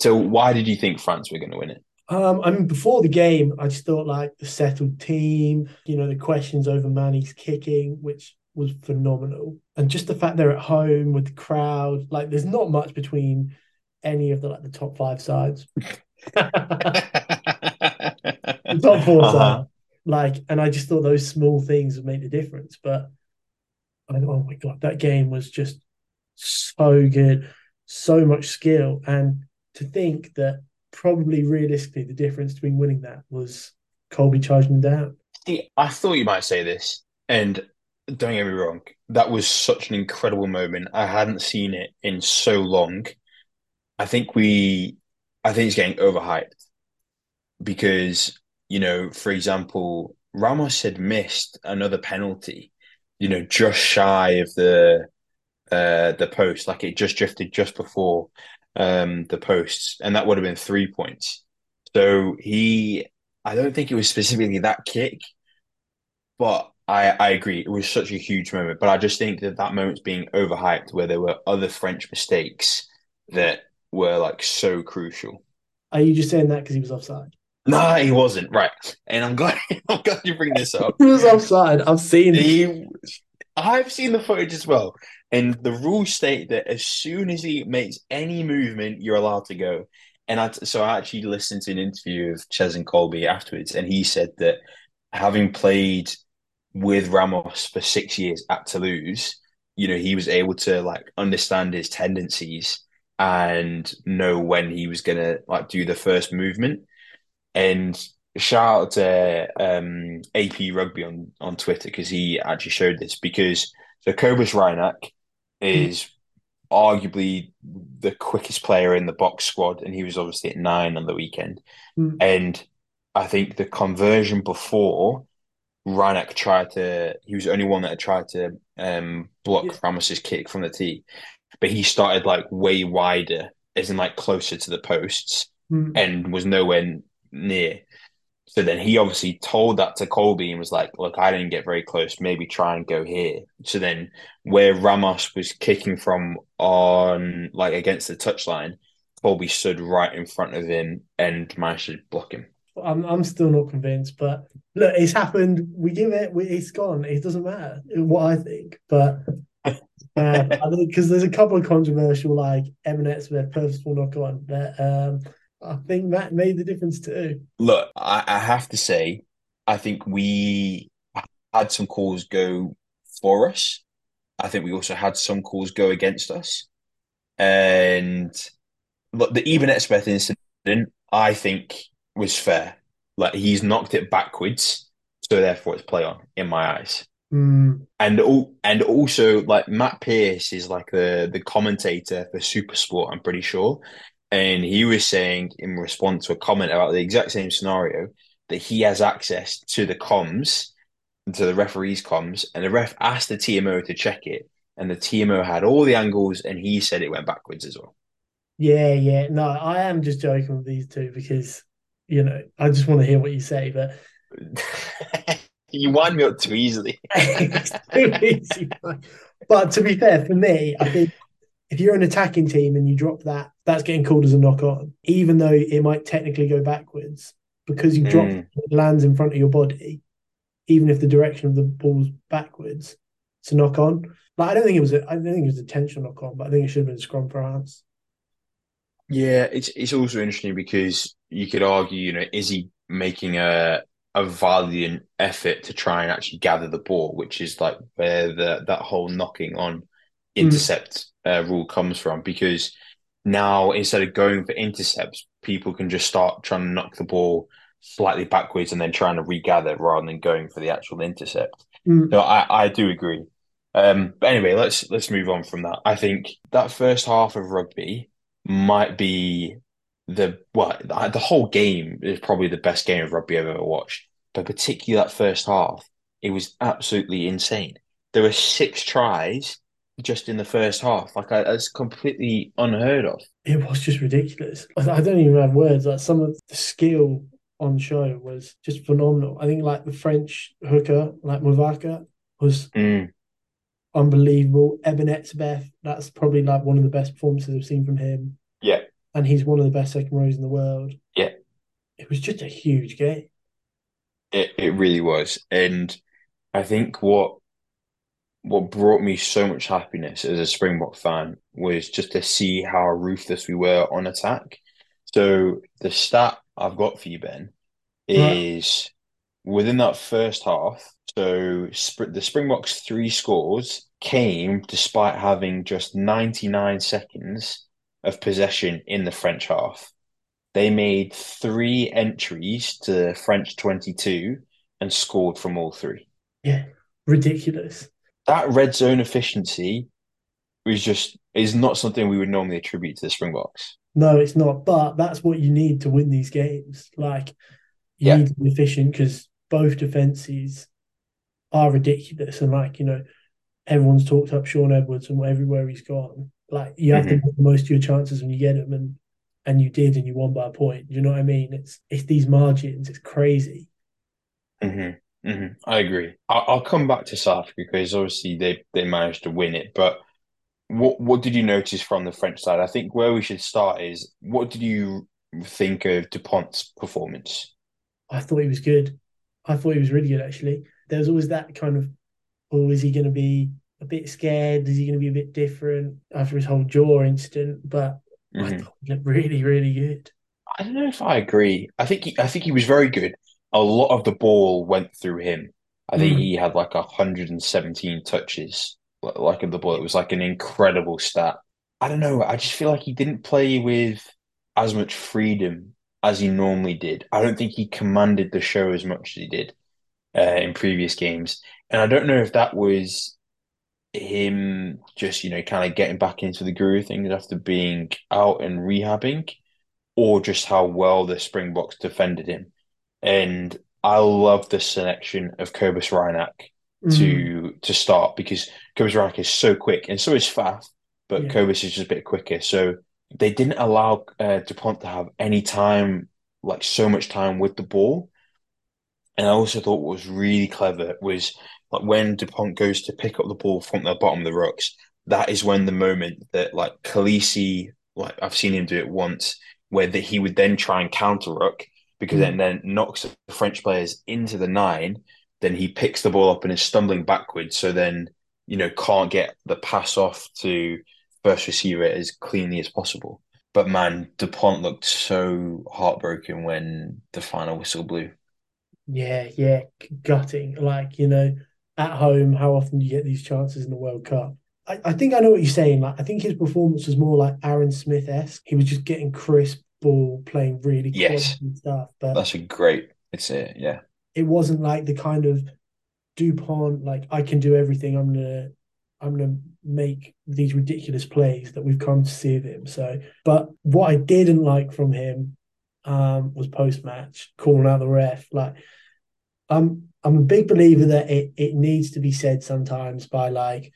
So why did you think France were going to win it? Um, I mean, before the game, I just thought like the settled team, you know, the questions over Manie's kicking, which was phenomenal, and just the fact they're at home with the crowd. Like, there's not much between any of the like the top five sides. the top 4 uh-huh. sides, like, and I just thought those small things would make the difference. But I mean, oh my god, that game was just so good, so much skill, and to think that probably realistically the difference between winning that was Kolbe charging down. I thought you might say this, and don't get me wrong, that was such an incredible moment. I hadn't seen it in so long. I think we, I think it's getting overhyped because you know, for example, Ramos had missed another penalty you know, just shy of the uh the post, like it just drifted just before um the posts, and that would have been three points. So he, I don't think it was specifically that kick, but I I agree it was such a huge moment. But I just think that that moment's being overhyped, where there were other French mistakes that were like so crucial. Are you just saying that because he was offside? No, he wasn't. Right. And I'm glad I'm glad you bring this up. he was offside. I've seen he, I've seen the footage as well. And the rules state that as soon as he makes any movement, you're allowed to go. And I, so I actually listened to an interview of Cheslin Kolbe afterwards, and he said that having played with Ramos for six years at Toulouse, you know, he was able to like understand his tendencies and know when he was gonna like do the first movement. And shout out to um, AP Rugby on, on Twitter because he actually showed this because so Cobus Reinach is arguably the quickest player in the Boks squad, and he was obviously at nine on the weekend. Mm. And I think the conversion before Reinach tried to, he was the only one that had tried to um, block yeah. Ramos's kick from the tee, but he started like way wider, as in like closer to the posts, mm. and was nowhere near. So then he obviously told that to Kolbe and was like, "Look, I didn't get very close. Maybe try and go here." So then, where Ramos was kicking from on like against the touchline, Kolbe stood right in front of him and managed to block him. I'm I'm still not convinced, but look, it's happened. We give it. We, it's gone. It doesn't matter what I think, but uh, because there's a couple of controversial like Emirates where purposeful knock on that um I think that made the difference too. Look, I, I have to say, I think we had some calls go for us. I think we also had some calls go against us. And look, the Eben Etzebeth incident, I think, was fair. Like he's knocked it backwards, so therefore it's play on in my eyes. Mm. And all, and also like Matt Pearce is like the the commentator for Supersport. I'm pretty sure, and he was saying in response to a comment about the exact same scenario that he has access to the comms, to the referee's comms, and the ref asked the TMO to check it, and the TMO had all the angles, and he said it went backwards as well. Yeah, yeah. No, I am just joking with these two because you know I just want to hear what you say, but you wind me up too easily. too easy. But to be fair, for me, I think if you're an attacking team and you drop that, that's getting called as a knock on, even though it might technically go backwards because you mm. drop it lands in front of your body, even if the direction of the ball's backwards, it's a knock on. Like I don't think it was a, I don't think it was a tension knock on, but I think it should have been scrum for France. Yeah, it's it's also interesting because you could argue, you know, is he making a a valiant effort to try and actually gather the ball, which is like where the that whole knocking on intercept mm. uh, rule comes from. Because now instead of going for intercepts, people can just start trying to knock the ball slightly backwards and then trying to regather rather than going for the actual intercept. Mm. So I, I do agree. Um, but anyway, let's let's move on from that. I think that first half of rugby might be the well, the whole game is probably the best game of rugby I've ever watched. But particularly that first half, it was absolutely insane. There were six tries just in the first half. Like it's completely unheard of. It was just ridiculous. I don't even have words. Like some of the skill on show was just phenomenal. I think like the French hooker, like Mauvaka, was mm. unbelievable. Eben Etzebeth, that's probably like one of the best performances I've seen from him. Yeah. And he's one of the best second rows in the world. Yeah. It was just a huge game. It it really was. And I think what what brought me so much happiness as a Springbok fan was just to see how ruthless we were on attack. So the stat I've got for you, Ben, is right. within that first half. So the Springboks' three scores came despite having just 99 seconds of possession in the French half. They made three entries to French 22 and scored from all three. Yeah, ridiculous. That red zone efficiency was just is not something we would normally attribute to the Springboks. No, it's not. But that's what you need to win these games. Like you yeah. need to be efficient because both defenses are ridiculous. And like, you know, everyone's talked up Shaun Edwards and everywhere he's gone. Like you have mm-hmm. to make the most of your chances when you get them and and you did and you won by a point. You know what I mean? It's it's these margins, it's crazy. Mm-hmm. Mm-hmm. I agree. I'll, I'll come back to South Africa because obviously they they managed to win it, but what what did you notice from the French side? I think where we should start is what did you think of Dupont's performance? I thought he was good. I thought he was really good actually. There was always that kind of, oh, is he going to be a bit scared? Is he going to be a bit different after his whole jaw incident? But mm-hmm. I thought he looked really, really good. I don't know if I agree. I think he, I think he was very good. A lot of the ball went through him. I think mm. he had like 117 touches like in the ball. It was like an incredible stat. I don't know. I just feel like he didn't play with as much freedom as he normally did. I don't think he commanded the show as much as he did uh, in previous games. And I don't know if that was him just, you know, kind of getting back into the groove of things after being out and rehabbing, or just how well the Springboks defended him. And I love the selection of Cobus Reinach mm. to to start because Cobus Reinach is so quick and so is Faf, but yeah. Cobus is just a bit quicker. So they didn't allow uh, Dupont to have any time, like so much time with the ball. And I also thought what was really clever was like when Dupont goes to pick up the ball from the bottom of the rucks, that is when the moment that like Kolisi, like I've seen him do it once, where that he would then try and counter ruck because mm. then then knocks the French players into the nine then he picks the ball up and is stumbling backwards. So then, you know, can't get the pass off to first receiver as cleanly as possible. But man, Dupont looked so heartbroken when the final whistle blew. Yeah, yeah, gutting. Like, you know, at home, how often do you get these chances in the World Cup? I, I think I know what you're saying. Like, I think his performance was more like Aaron Smith esque. He was just getting crisp ball, playing really yes stuff. But that's a great. It's it. Yeah it wasn't like the kind of Dupont like I can do everything. I'm gonna I'm gonna make these ridiculous plays that we've come to see of him. So, but what I didn't like from him um, was post match calling out the ref. Like, I'm I'm a big believer that it it needs to be said sometimes by like,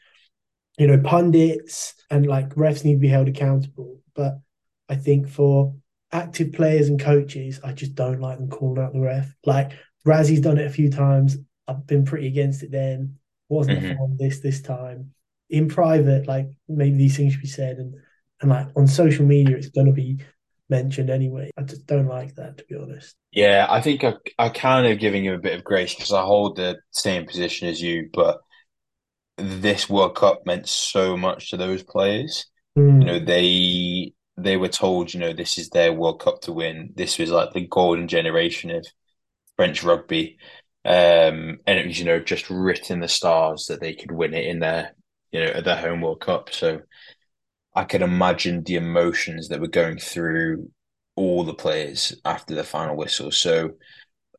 you know, pundits and like refs need to be held accountable. But I think for active players and coaches, I just don't like them calling out the ref. Like Rassie's done it a few times. I've been pretty against it then. Wasn't mm-hmm. fan this this time. In private, like maybe these things should be said, and and like on social media, it's going to be mentioned anyway. I just don't like that, to be honest. Yeah, I think I I kind of giving him a bit of grace because I hold the same position as you, but this World Cup meant so much to those players. Mm. You know, they they were told, you know, this is their World Cup to win. This was like the golden generation of French rugby. Um, and it was, you know, just written the stars that they could win it in their, you know, at their home World Cup. So I could imagine the emotions that were going through all the players after the final whistle. So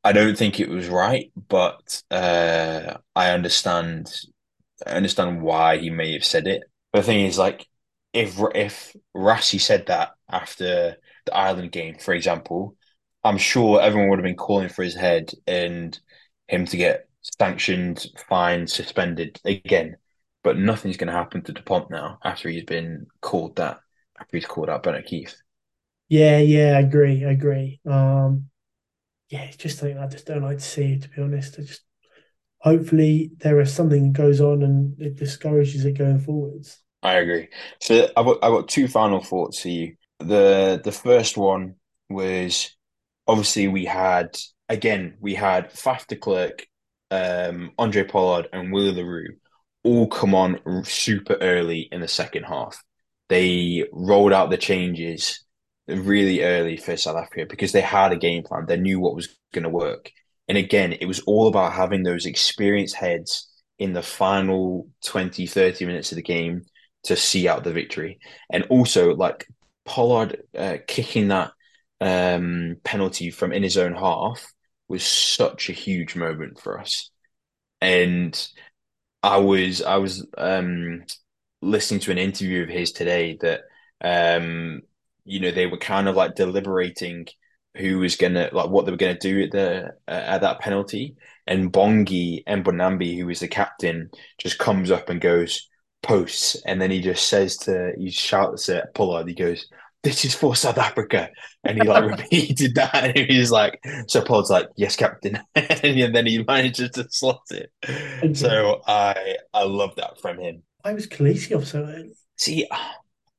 I don't think it was right, but uh, I understand. I understand why he may have said it. But the thing is, like, if if Rassie said that after the Ireland game, for example, I'm sure everyone would have been calling for his head and him to get sanctioned, fined, suspended again. But nothing's going to happen to Dupont now after he's been called that. After he's called out Ben O'Keeffe. Yeah, yeah, I agree. I agree. Um, yeah, it's just something I just don't like to see. To be honest, I just hopefully there is something that goes on and it discourages it going forwards. I agree. So I've got, I've got two final thoughts for you. The the first one was obviously we had again we had Faf de Klerk, um, Handré Pollard, and Willie le Roux all come on super early in the second half. They rolled out the changes really early for South Africa because they had a game plan. They knew what was going to work. And again, it was all about having those experienced heads in the final 20, 30 minutes of the game to see out the victory. And also, like Pollard uh, kicking that um, penalty from in his own half was such a huge moment for us. And I was I was um, listening to an interview of his today that um, you know they were kind of like deliberating who was gonna like what they were gonna do at the uh, at that penalty, and Bongi Mbonambi, who was the captain, just comes up and goes posts, and then he just says to he shouts at Pollard, he goes, "This is for South Africa," and he like repeated that, and he was like, so Pollard's like, "Yes, captain," and then he manages to slot it. Okay. So I I love that from him. Why was Kolisi off so early? See,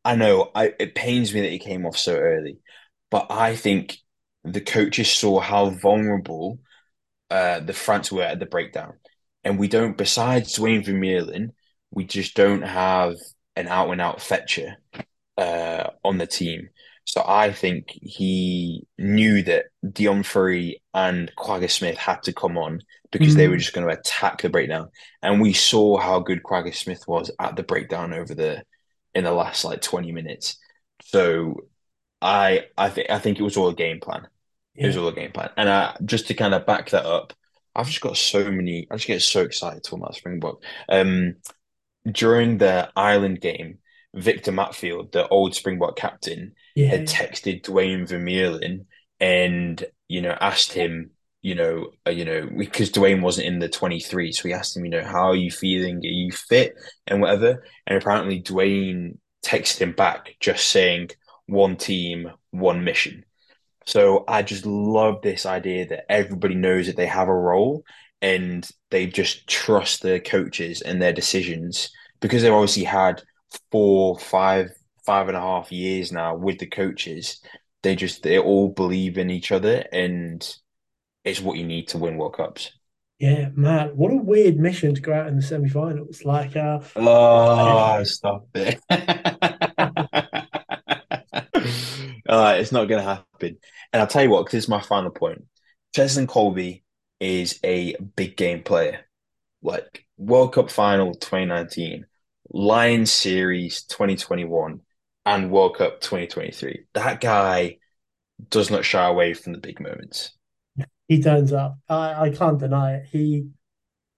I know I, it pains me that he came off so early, but I think the coaches saw how vulnerable uh, the France were at the breakdown. And we don't, besides Duane Vermeulen, we just don't have an out and out fetcher uh, on the team. So I think he knew that Deon Fourie and Kwagga Smith had to come on because mm. they were just going to attack the breakdown. And we saw how good Kwagga Smith was at the breakdown over the in the last like 20 minutes. So I I think I think it was all a game plan. Yeah. It was all a game plan. And I just to kind of back that up, I've just got so many I just get so excited talking about Springbok. Um during the Ireland game, Victor Matfield, the old Springbok captain, yeah. had texted Duane Vermeulen and you know asked him you know, uh, you know, because Duane wasn't in the 23, so he asked him, you know, how are you feeling? Are you fit and whatever? And apparently Duane texted him back just saying one team, one mission. So I just love this idea that everybody knows that they have a role and they just trust their coaches and their decisions because they've obviously had four, five, five and a half years now with the coaches. They just they all believe in each other and it's what you need to win World Cups. Yeah, man, what a weird mission to go out in the semi-finals. Like, uh, oh, stop it! uh, it's not going to happen. And I'll tell you what, because it's my final point. Cheslin Kolbe is a big game player. Like World Cup final 2019, Lions Series 2021, and World Cup 2023. That guy does not shy away from the big moments he turns up. I, I can't deny it. He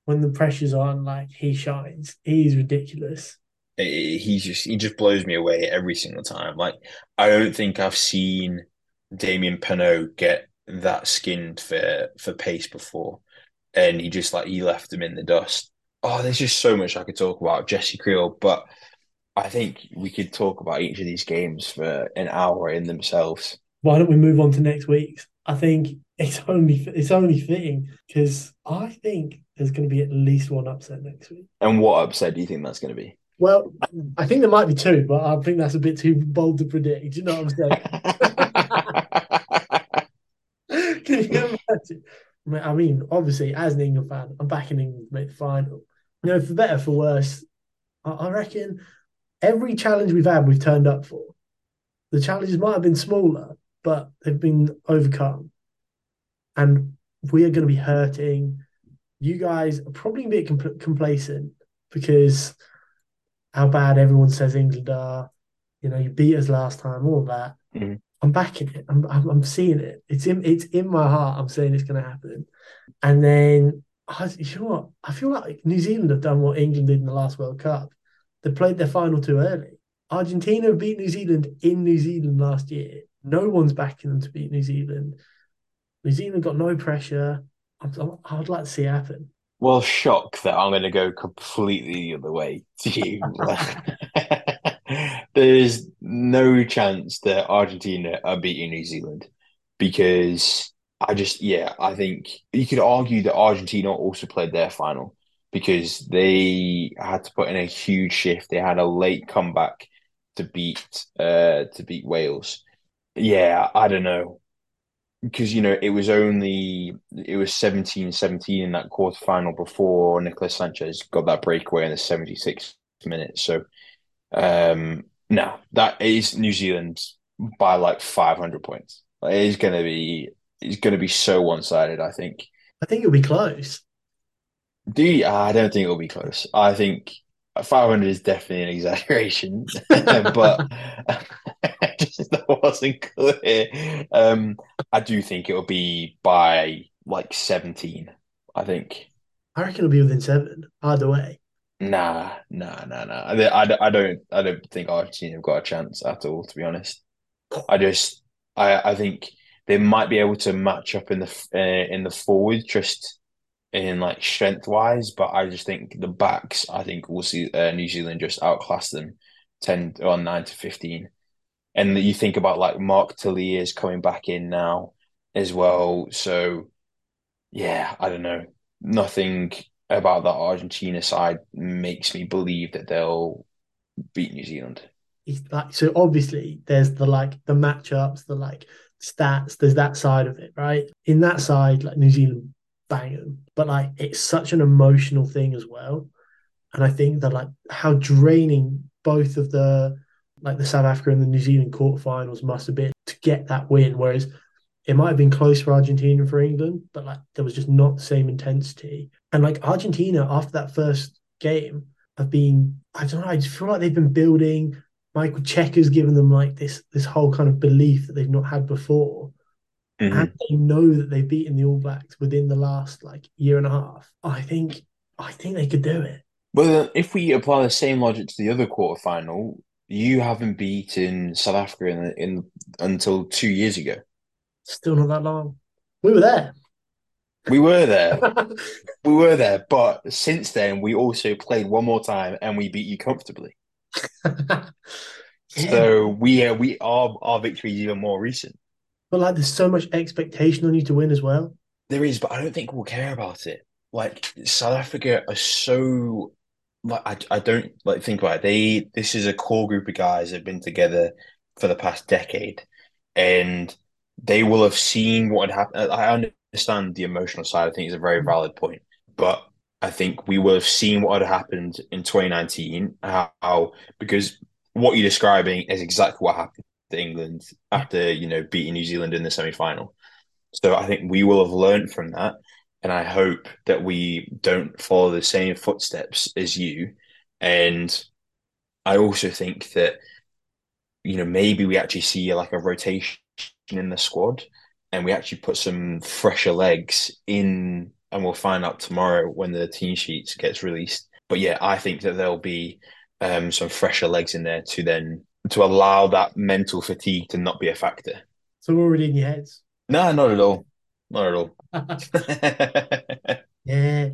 when the pressure's on, like he shines. He's ridiculous. He's just he just blows me away every single time. Like I don't think I've seen Damian Penaud get that skinned for for pace before, and he just like he left him in the dust. Oh, there's just so much I could talk about Jesse Creel, but I think we could talk about each of these games for an hour in themselves. Why don't we move on to next week's? I think it's only it's only fitting because I think there's going to be at least one upset next week. And what upset do you think that's going to be? Well, I think there might be two, but I think that's a bit too bold to predict. You know what I'm saying? Can you imagine? I mean, obviously, as an England fan, I'm backing England to make the final. You know, for better for worse, I reckon every challenge we've had, we've turned up for. the challenges might have been smaller, but they've been overcome. And we are going to be hurting. You guys are probably a bit compl- complacent because how bad everyone says England are. You know, you beat us last time, all that. Mhm. I'm backing it. I'm, I'm I'm seeing it. It's in it's in my heart. I'm saying it's going to happen. And then I, you know what? I feel like New Zealand have done what England did in the last World Cup. They played their final too early. Argentina beat New Zealand in New Zealand last year. No one's backing them to beat New Zealand. New Zealand got no pressure. I'm, I'd like to see it happen. Well, shock that I'm going to go completely the other way to you. There's no chance that Argentina are beating New Zealand because I just, yeah, I think you could argue that Argentina also played their final because they had to put in a huge shift. They had a late comeback to beat uh to beat Wales. Yeah, I don't know because you know it was only it was 17-17 in that quarterfinal before Nicolas Sanchez got that breakaway in the 76th minute. So um no, that is New Zealand by like 500 points. Like, it is gonna be it's gonna be so one-sided, I think. I think it'll be close. Do you, I don't think it'll be close. I think 500 is definitely an exaggeration, but just that wasn't clear. Um, I do think it'll be by like 17. I think. I reckon it'll be within seven either way. Nah, nah, nah, nah. I, I, I don't, I don't think Argentina have got a chance at all. To be honest, I just, I, I think they might be able to match up in the uh, in the forward just in like strength wise, but I just think the backs, I think we'll see uh, New Zealand just outclass them 10 or 9 to 15. And you think about like Mark Tele'a is coming back in now as well. So, yeah, I don't know. Nothing about that Argentina side makes me believe that they'll beat New Zealand. Like so obviously there's the like the matchups, the like stats, there's that side of it, right? In that side, like New Zealand bang them. But like it's such an emotional thing as well. And I think that like how draining both of the like the South Africa and the New Zealand quarterfinals must have been to get that win. Whereas it might have been close for Argentina and for England, but like there was just not the same intensity. And like Argentina after that first game have been, I don't know, I just feel like they've been building. Michael Cheika's given them like this this whole kind of belief that they've not had before. Mm-hmm. And they know that they've beaten the All Blacks within the last like year and a half. I think I think they could do it. Well, if we apply the same logic to the other quarterfinal, you haven't beaten South Africa in, in until two years ago. Still not that long. We were there. We were there. we were there, but since then we also played one more time and we beat you comfortably. yeah. So we uh, we our our victory is even more recent. But like, there's so much expectation on you to win as well. There is, but I don't think we'll care about it. Like South Africa are so like I, I don't like think about it. They this is a core group of guys that have been together for the past decade, and they will have seen what had happened. I understand the emotional side. I think is a very mm. valid point, but I think we will have seen what had happened in 2019. How, how because what you're describing is exactly what happened to England after you know beating New Zealand in the semi final. So I think we will have learned from that, and I hope that we don't follow the same footsteps as you. And I also think that you know maybe we actually see like a rotation in the squad, and we actually put some fresher legs in, and we'll find out tomorrow when the team sheets gets released. But yeah, I think that there'll be um, some fresher legs in there to then to allow that mental fatigue to not be a factor. So we're already in your heads. No, not at all. Not at all. yeah.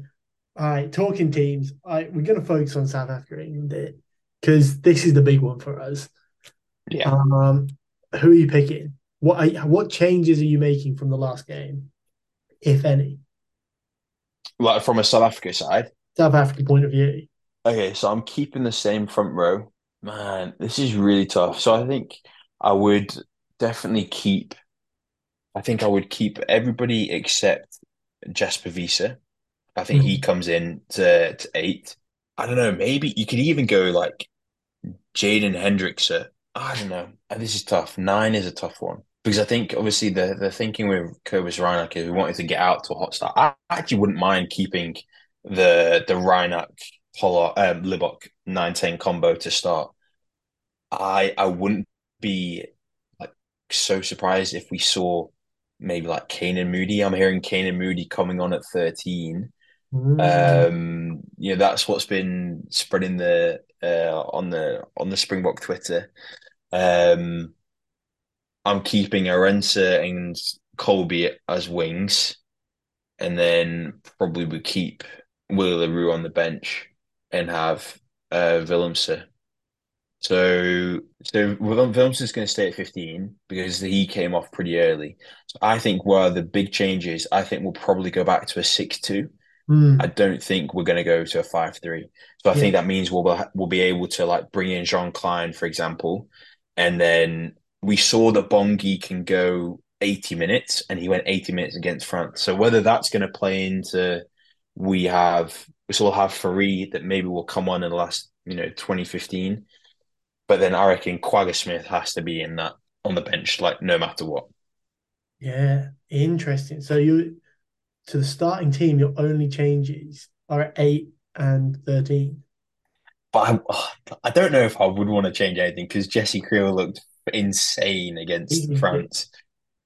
All right. Talking teams. All right, we're going to focus on South Africa England because this is the big one for us. Yeah. Um, who are you picking? What are, what changes are you making from the last game, if any? Like from a South Africa side. South Africa point of view. Okay, so I'm keeping the same front row. Man, this is really tough. So I think I would definitely keep. I think I would keep everybody except Jasper Wiese. I think he mm-hmm. comes in to, to eight. I don't know. Maybe you could even go like Jaden Hendrikse I don't know. This is tough. Nine is a tough one because I think obviously the the thinking with Cobus Reinach is we wanted to get out to a hot start. I actually wouldn't mind keeping the the Reinach Pollard um, Libbok nine ten combo to start. I I wouldn't be like so surprised if we saw maybe like Canan Moodie. I'm hearing Canan Moodie coming on at 13. Mm. Um, you know, that's what's been spreading the uh on the on the Springbok Twitter. Um, I'm keeping Arendse and Kolbe as wings, and then probably would keep Willie le Roux on the bench and have uh Willemse. So so Willemse's going to stay at 15 because he came off pretty early. So I think where the big changes, I think we'll probably go back to a 6-2. I Mm. don't think we're going to go to a 5-3. So I Yeah. think that means we'll we'll be able to like bring in Jean Kleyn, for example, and then we saw that Bongi can go 80 minutes, and he went 80 minutes against France. So whether that's going to play into we have we still have Farid that maybe will come on in the last you know 2015, but then I reckon Kwagga Smith has to be in that on the bench like no matter what. Yeah. Interesting. So you to the starting team, your only changes are at eight and thirteen. But I, oh, I don't know if I would want to change anything because Jesse Kriel looked insane against. France.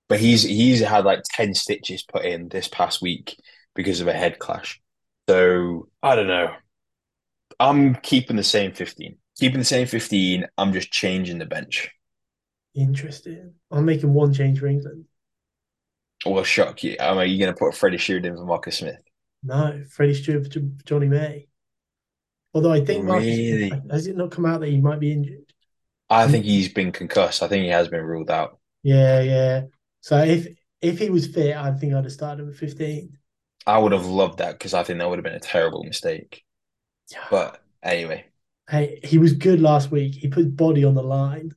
But he's he's had like 10 stitches put in this past week because of a head clash. So I don't know. I'm keeping the same 15. Keeping the same 15. I'm just changing the bench. Interesting. I'm making one change for England. Will shock you. Am I you going to put Freddie Steward in for Marcus Smith? No, Freddie Steward for Johnny May. Although I think Marcus Really? has it not come out that he might be injured? I hmm. think he's been concussed. I think he has been ruled out. Yeah, yeah. So if if he was fit, I think I'd have started him at 15. I would have loved that because I think that would have been a terrible mistake. But anyway, Hey, he was good last week. He put body on the line.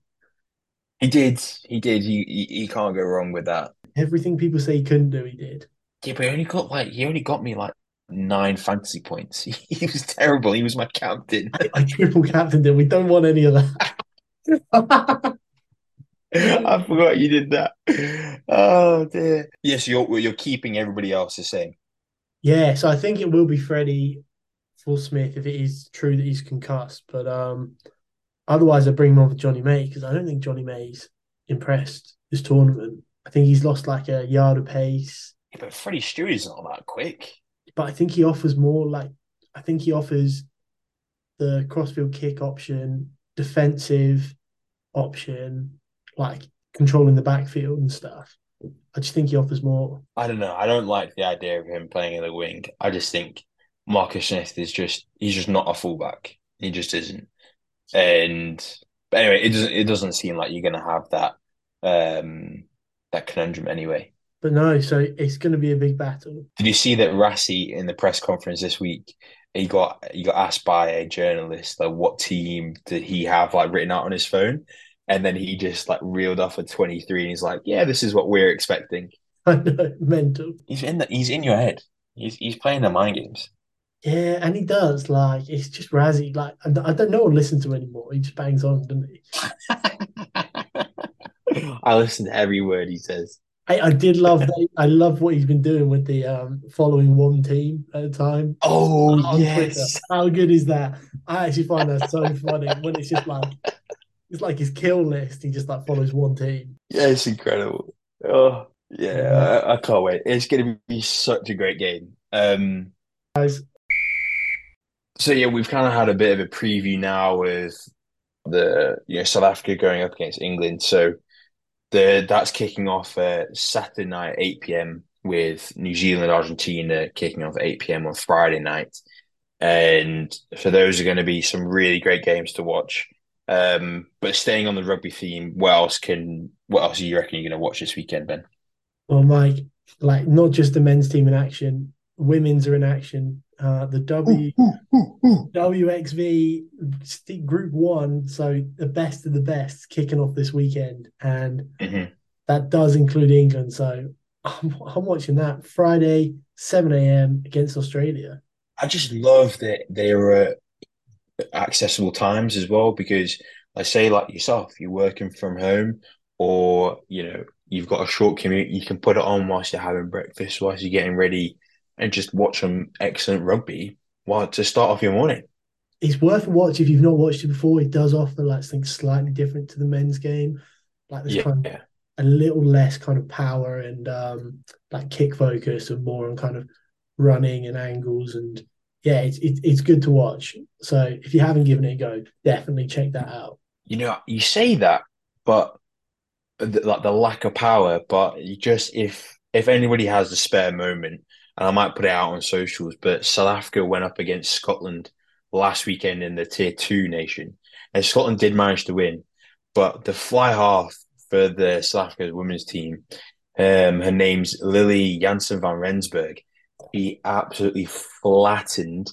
he did. He did. He, he, he can't go wrong with that. Everything people say he couldn't do, he did. Yeah, but he only got like he only got me like nine fantasy points. He was terrible. He was my captain. I, I triple captained him. We don't want any of that. I forgot you did that. Oh dear. Yes, you're you're keeping everybody else the same. yeah, so I think it will be Freddie for Smith if it is true that he's concussed. But um, otherwise, I bring him on for Johnny May because I don't think Johnny May's impressed this tournament. I think he's lost like a yard of pace, Yeah, but Freddie Steward is not that quick. but I think he offers more. Like I think he offers the crossfield kick option, defensive option, like controlling the backfield and stuff. I just think he offers more. I don't know. I don't like the idea of him playing in the wing. I just think Marcus Smith is just he's just not a fullback. He just isn't. And but anyway, it doesn't it doesn't seem like you're gonna have that um that conundrum anyway. But no, so it's going to be a big battle. Did you see that Rassie in the press conference this week? He got he got asked by a journalist like what team did he have like written out on his phone, and then he just like reeled off a twenty three, and he's like, "Yeah, this is what we're expecting." I know, mental. He's in the he's in your head. He's he's playing the mind games. Yeah, and he does. Like, it's just Rassie. Like, I I don't know what to listen to anymore. He just bangs on, doesn't he? I listen to every word he says. I, I did love that. I love what he's been doing with the um following one team at a time Oh yes. Twitter. How good is that? I actually find that so funny when it's just like it's like his kill list. He just like follows one team. Yeah, it's incredible. Oh, yeah, I, I can't wait. It's going to be such a great game. Um, Guys, so yeah, we've kind of had a bit of a preview now with the you know South Africa going up against England. So the that's kicking off uh, Saturday night, 8 p.m. with New Zealand, Argentina kicking off 8 p.m. on Friday night. And for those are going to be some really great games to watch. Um, but staying on the rugby theme, what else can what else do you reckon you're going to watch this weekend, Ben? well, Mike, like not just the men's team in action, women's are in action. Uh, the W WXV Group One, so the best of the best, kicking off this weekend, and Mhm. that does include England. So I'm, I'm watching that Friday, 7 a.m. against Australia. I just love that they are at accessible times as well because I say like yourself, you're working from home, or you know you've got a short commute, you can put it on whilst you're having breakfast, whilst you're getting ready, and just watch some excellent rugby while to start off your morning. It's worth a watch if you've not watched it before. It does offer like things slightly different to the men's game. Like there's Yeah, kind of a little less kind of power and um like kick focus and more on kind of running and angles and yeah, it's it, it's good to watch. So if you haven't given it a go, definitely check that out. you know, you say that, but the, like the lack of power. But you just if if anybody has a spare moment, and I might put it out on socials, but South Africa went up against Scotland last weekend in the Tier Two nation, and Scotland did manage to win. But the fly half for the South Africa's women's team, um, her name's Lily Jansen van Rensburg. He absolutely flattened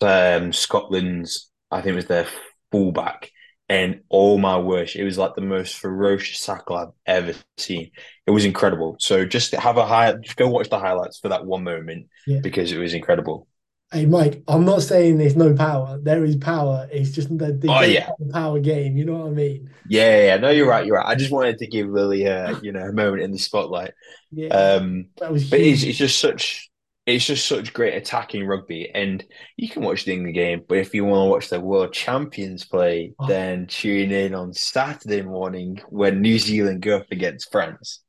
um, Scotland's, I think it was their fullback. And oh my word, it was like the most ferocious tackle I've ever seen. It was incredible. So just have a high, just go watch the highlights for that one moment Yeah. because it was incredible. Hey Mike, I'm not saying there's no power. There is power. It's just that they Oh, yeah. power game. You know what I mean? Yeah, yeah, yeah. no, you're right. You're right. I just wanted to give Lily a, you know, a moment in the spotlight. Yeah, Um, that was But it's it's just such it's just such great attacking rugby, and you can watch the England game. But if you want to watch the world champions play, Oh. then tune in on Saturday morning when New Zealand go up against France.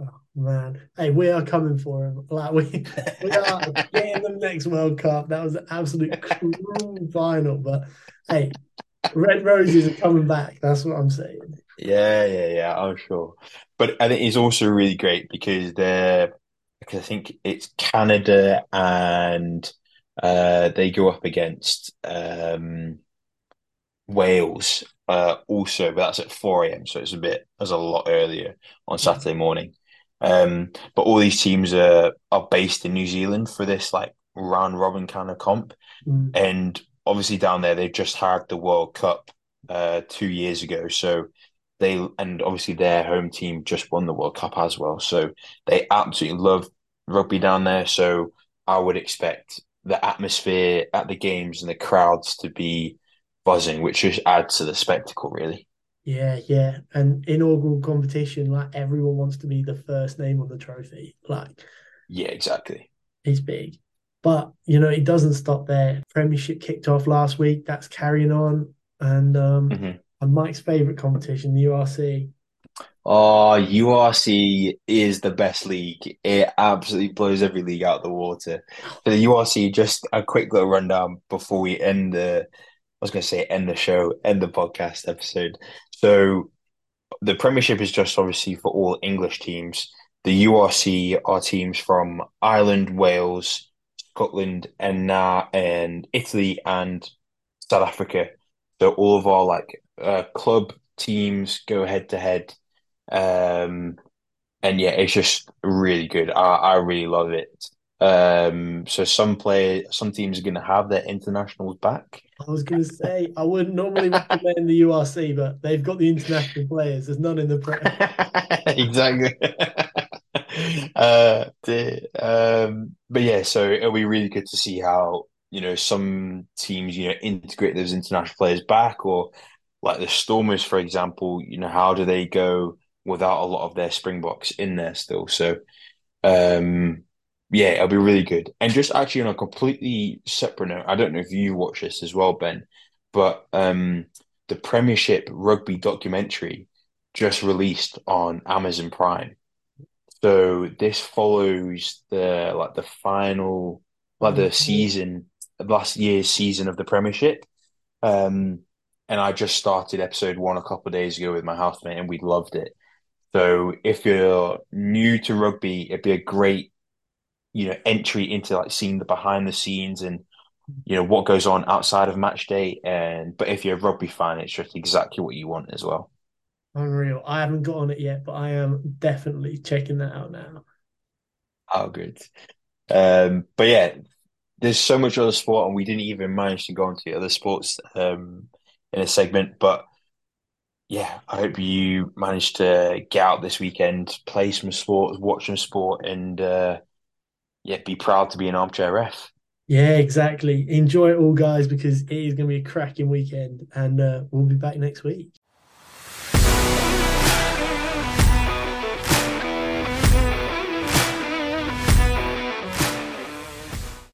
Oh, man, hey, we are coming for him. Like we, we are getting them next World Cup. That was an absolute cruel final, but hey, Red Roses are coming back. That's what I'm saying. Yeah, yeah, yeah. I'm sure. But I think it's also really great because they're I think it's Canada and uh, they go up against um, Wales uh, also, but that's at 4 a.m. So it's a bit, as a lot earlier on Saturday morning. Um, but all these teams are are based in New Zealand for this like round robin kind of comp. Mm. And obviously down there they've just had the World Cup uh two years ago. So they and obviously their home team just won the World Cup as well. So they absolutely love rugby down there. So I would expect the atmosphere at the games and the crowds to be buzzing, which just adds to the spectacle, really. Yeah, yeah. And inaugural competition, like everyone wants to be the first name on the trophy. Like Yeah, exactly. it's big. But you know, it doesn't stop there. Premiership kicked off last week. That's carrying on. And um Mhm. and Mike's favorite competition, the URC. Oh, URC is the best league. It absolutely blows every league out of the water. For the URC, just a quick little rundown before we end the, I was going to say end the show, end the podcast episode. So the Premiership is just obviously for all English teams. The URC are teams from Ireland, Wales, Scotland, and now and Italy and South Africa. So all of our like uh, club teams go head to head. Um, and yeah, it's just really good. I, I really love it. Um, so some play, some teams are going to have their internationals back. I was gonna say I wouldn't normally recommend the URC, but they've got the international players. There's none in the Prem. Exactly. Uh, the, um, but yeah, so it'll be really good to see how, you know, some teams, you know, integrate those international players back or like the Stormers, for example, you know, how do they go without a lot of their Springboks in there still? So, um, yeah, it'll be really good. And just actually on a completely separate note, I don't know if you watch this as well, Ben, but um, the Premiership rugby documentary just released on Amazon Prime. So this follows the like the final like the season last year's season of the Premiership. Um, and I just started episode one a couple of days ago with my housemate, and we loved it. So if you're new to rugby, it'd be a great, you know, entry into like seeing the behind the scenes and you know what goes on outside of match day. And but if you're a rugby fan, it's just exactly what you want as well. Unreal. I haven't got on it yet, but I am definitely checking that out now. Oh, good. Um, but yeah, there's so much other sport, and we didn't even manage to go into the other sports um in a segment. But yeah, I hope you managed to get out this weekend, play some sports, watch some sport, and uh, yeah, be proud to be an armchair ref. Yeah, exactly. Enjoy it all, guys, because it is going to be a cracking weekend, and uh, we'll be back next week.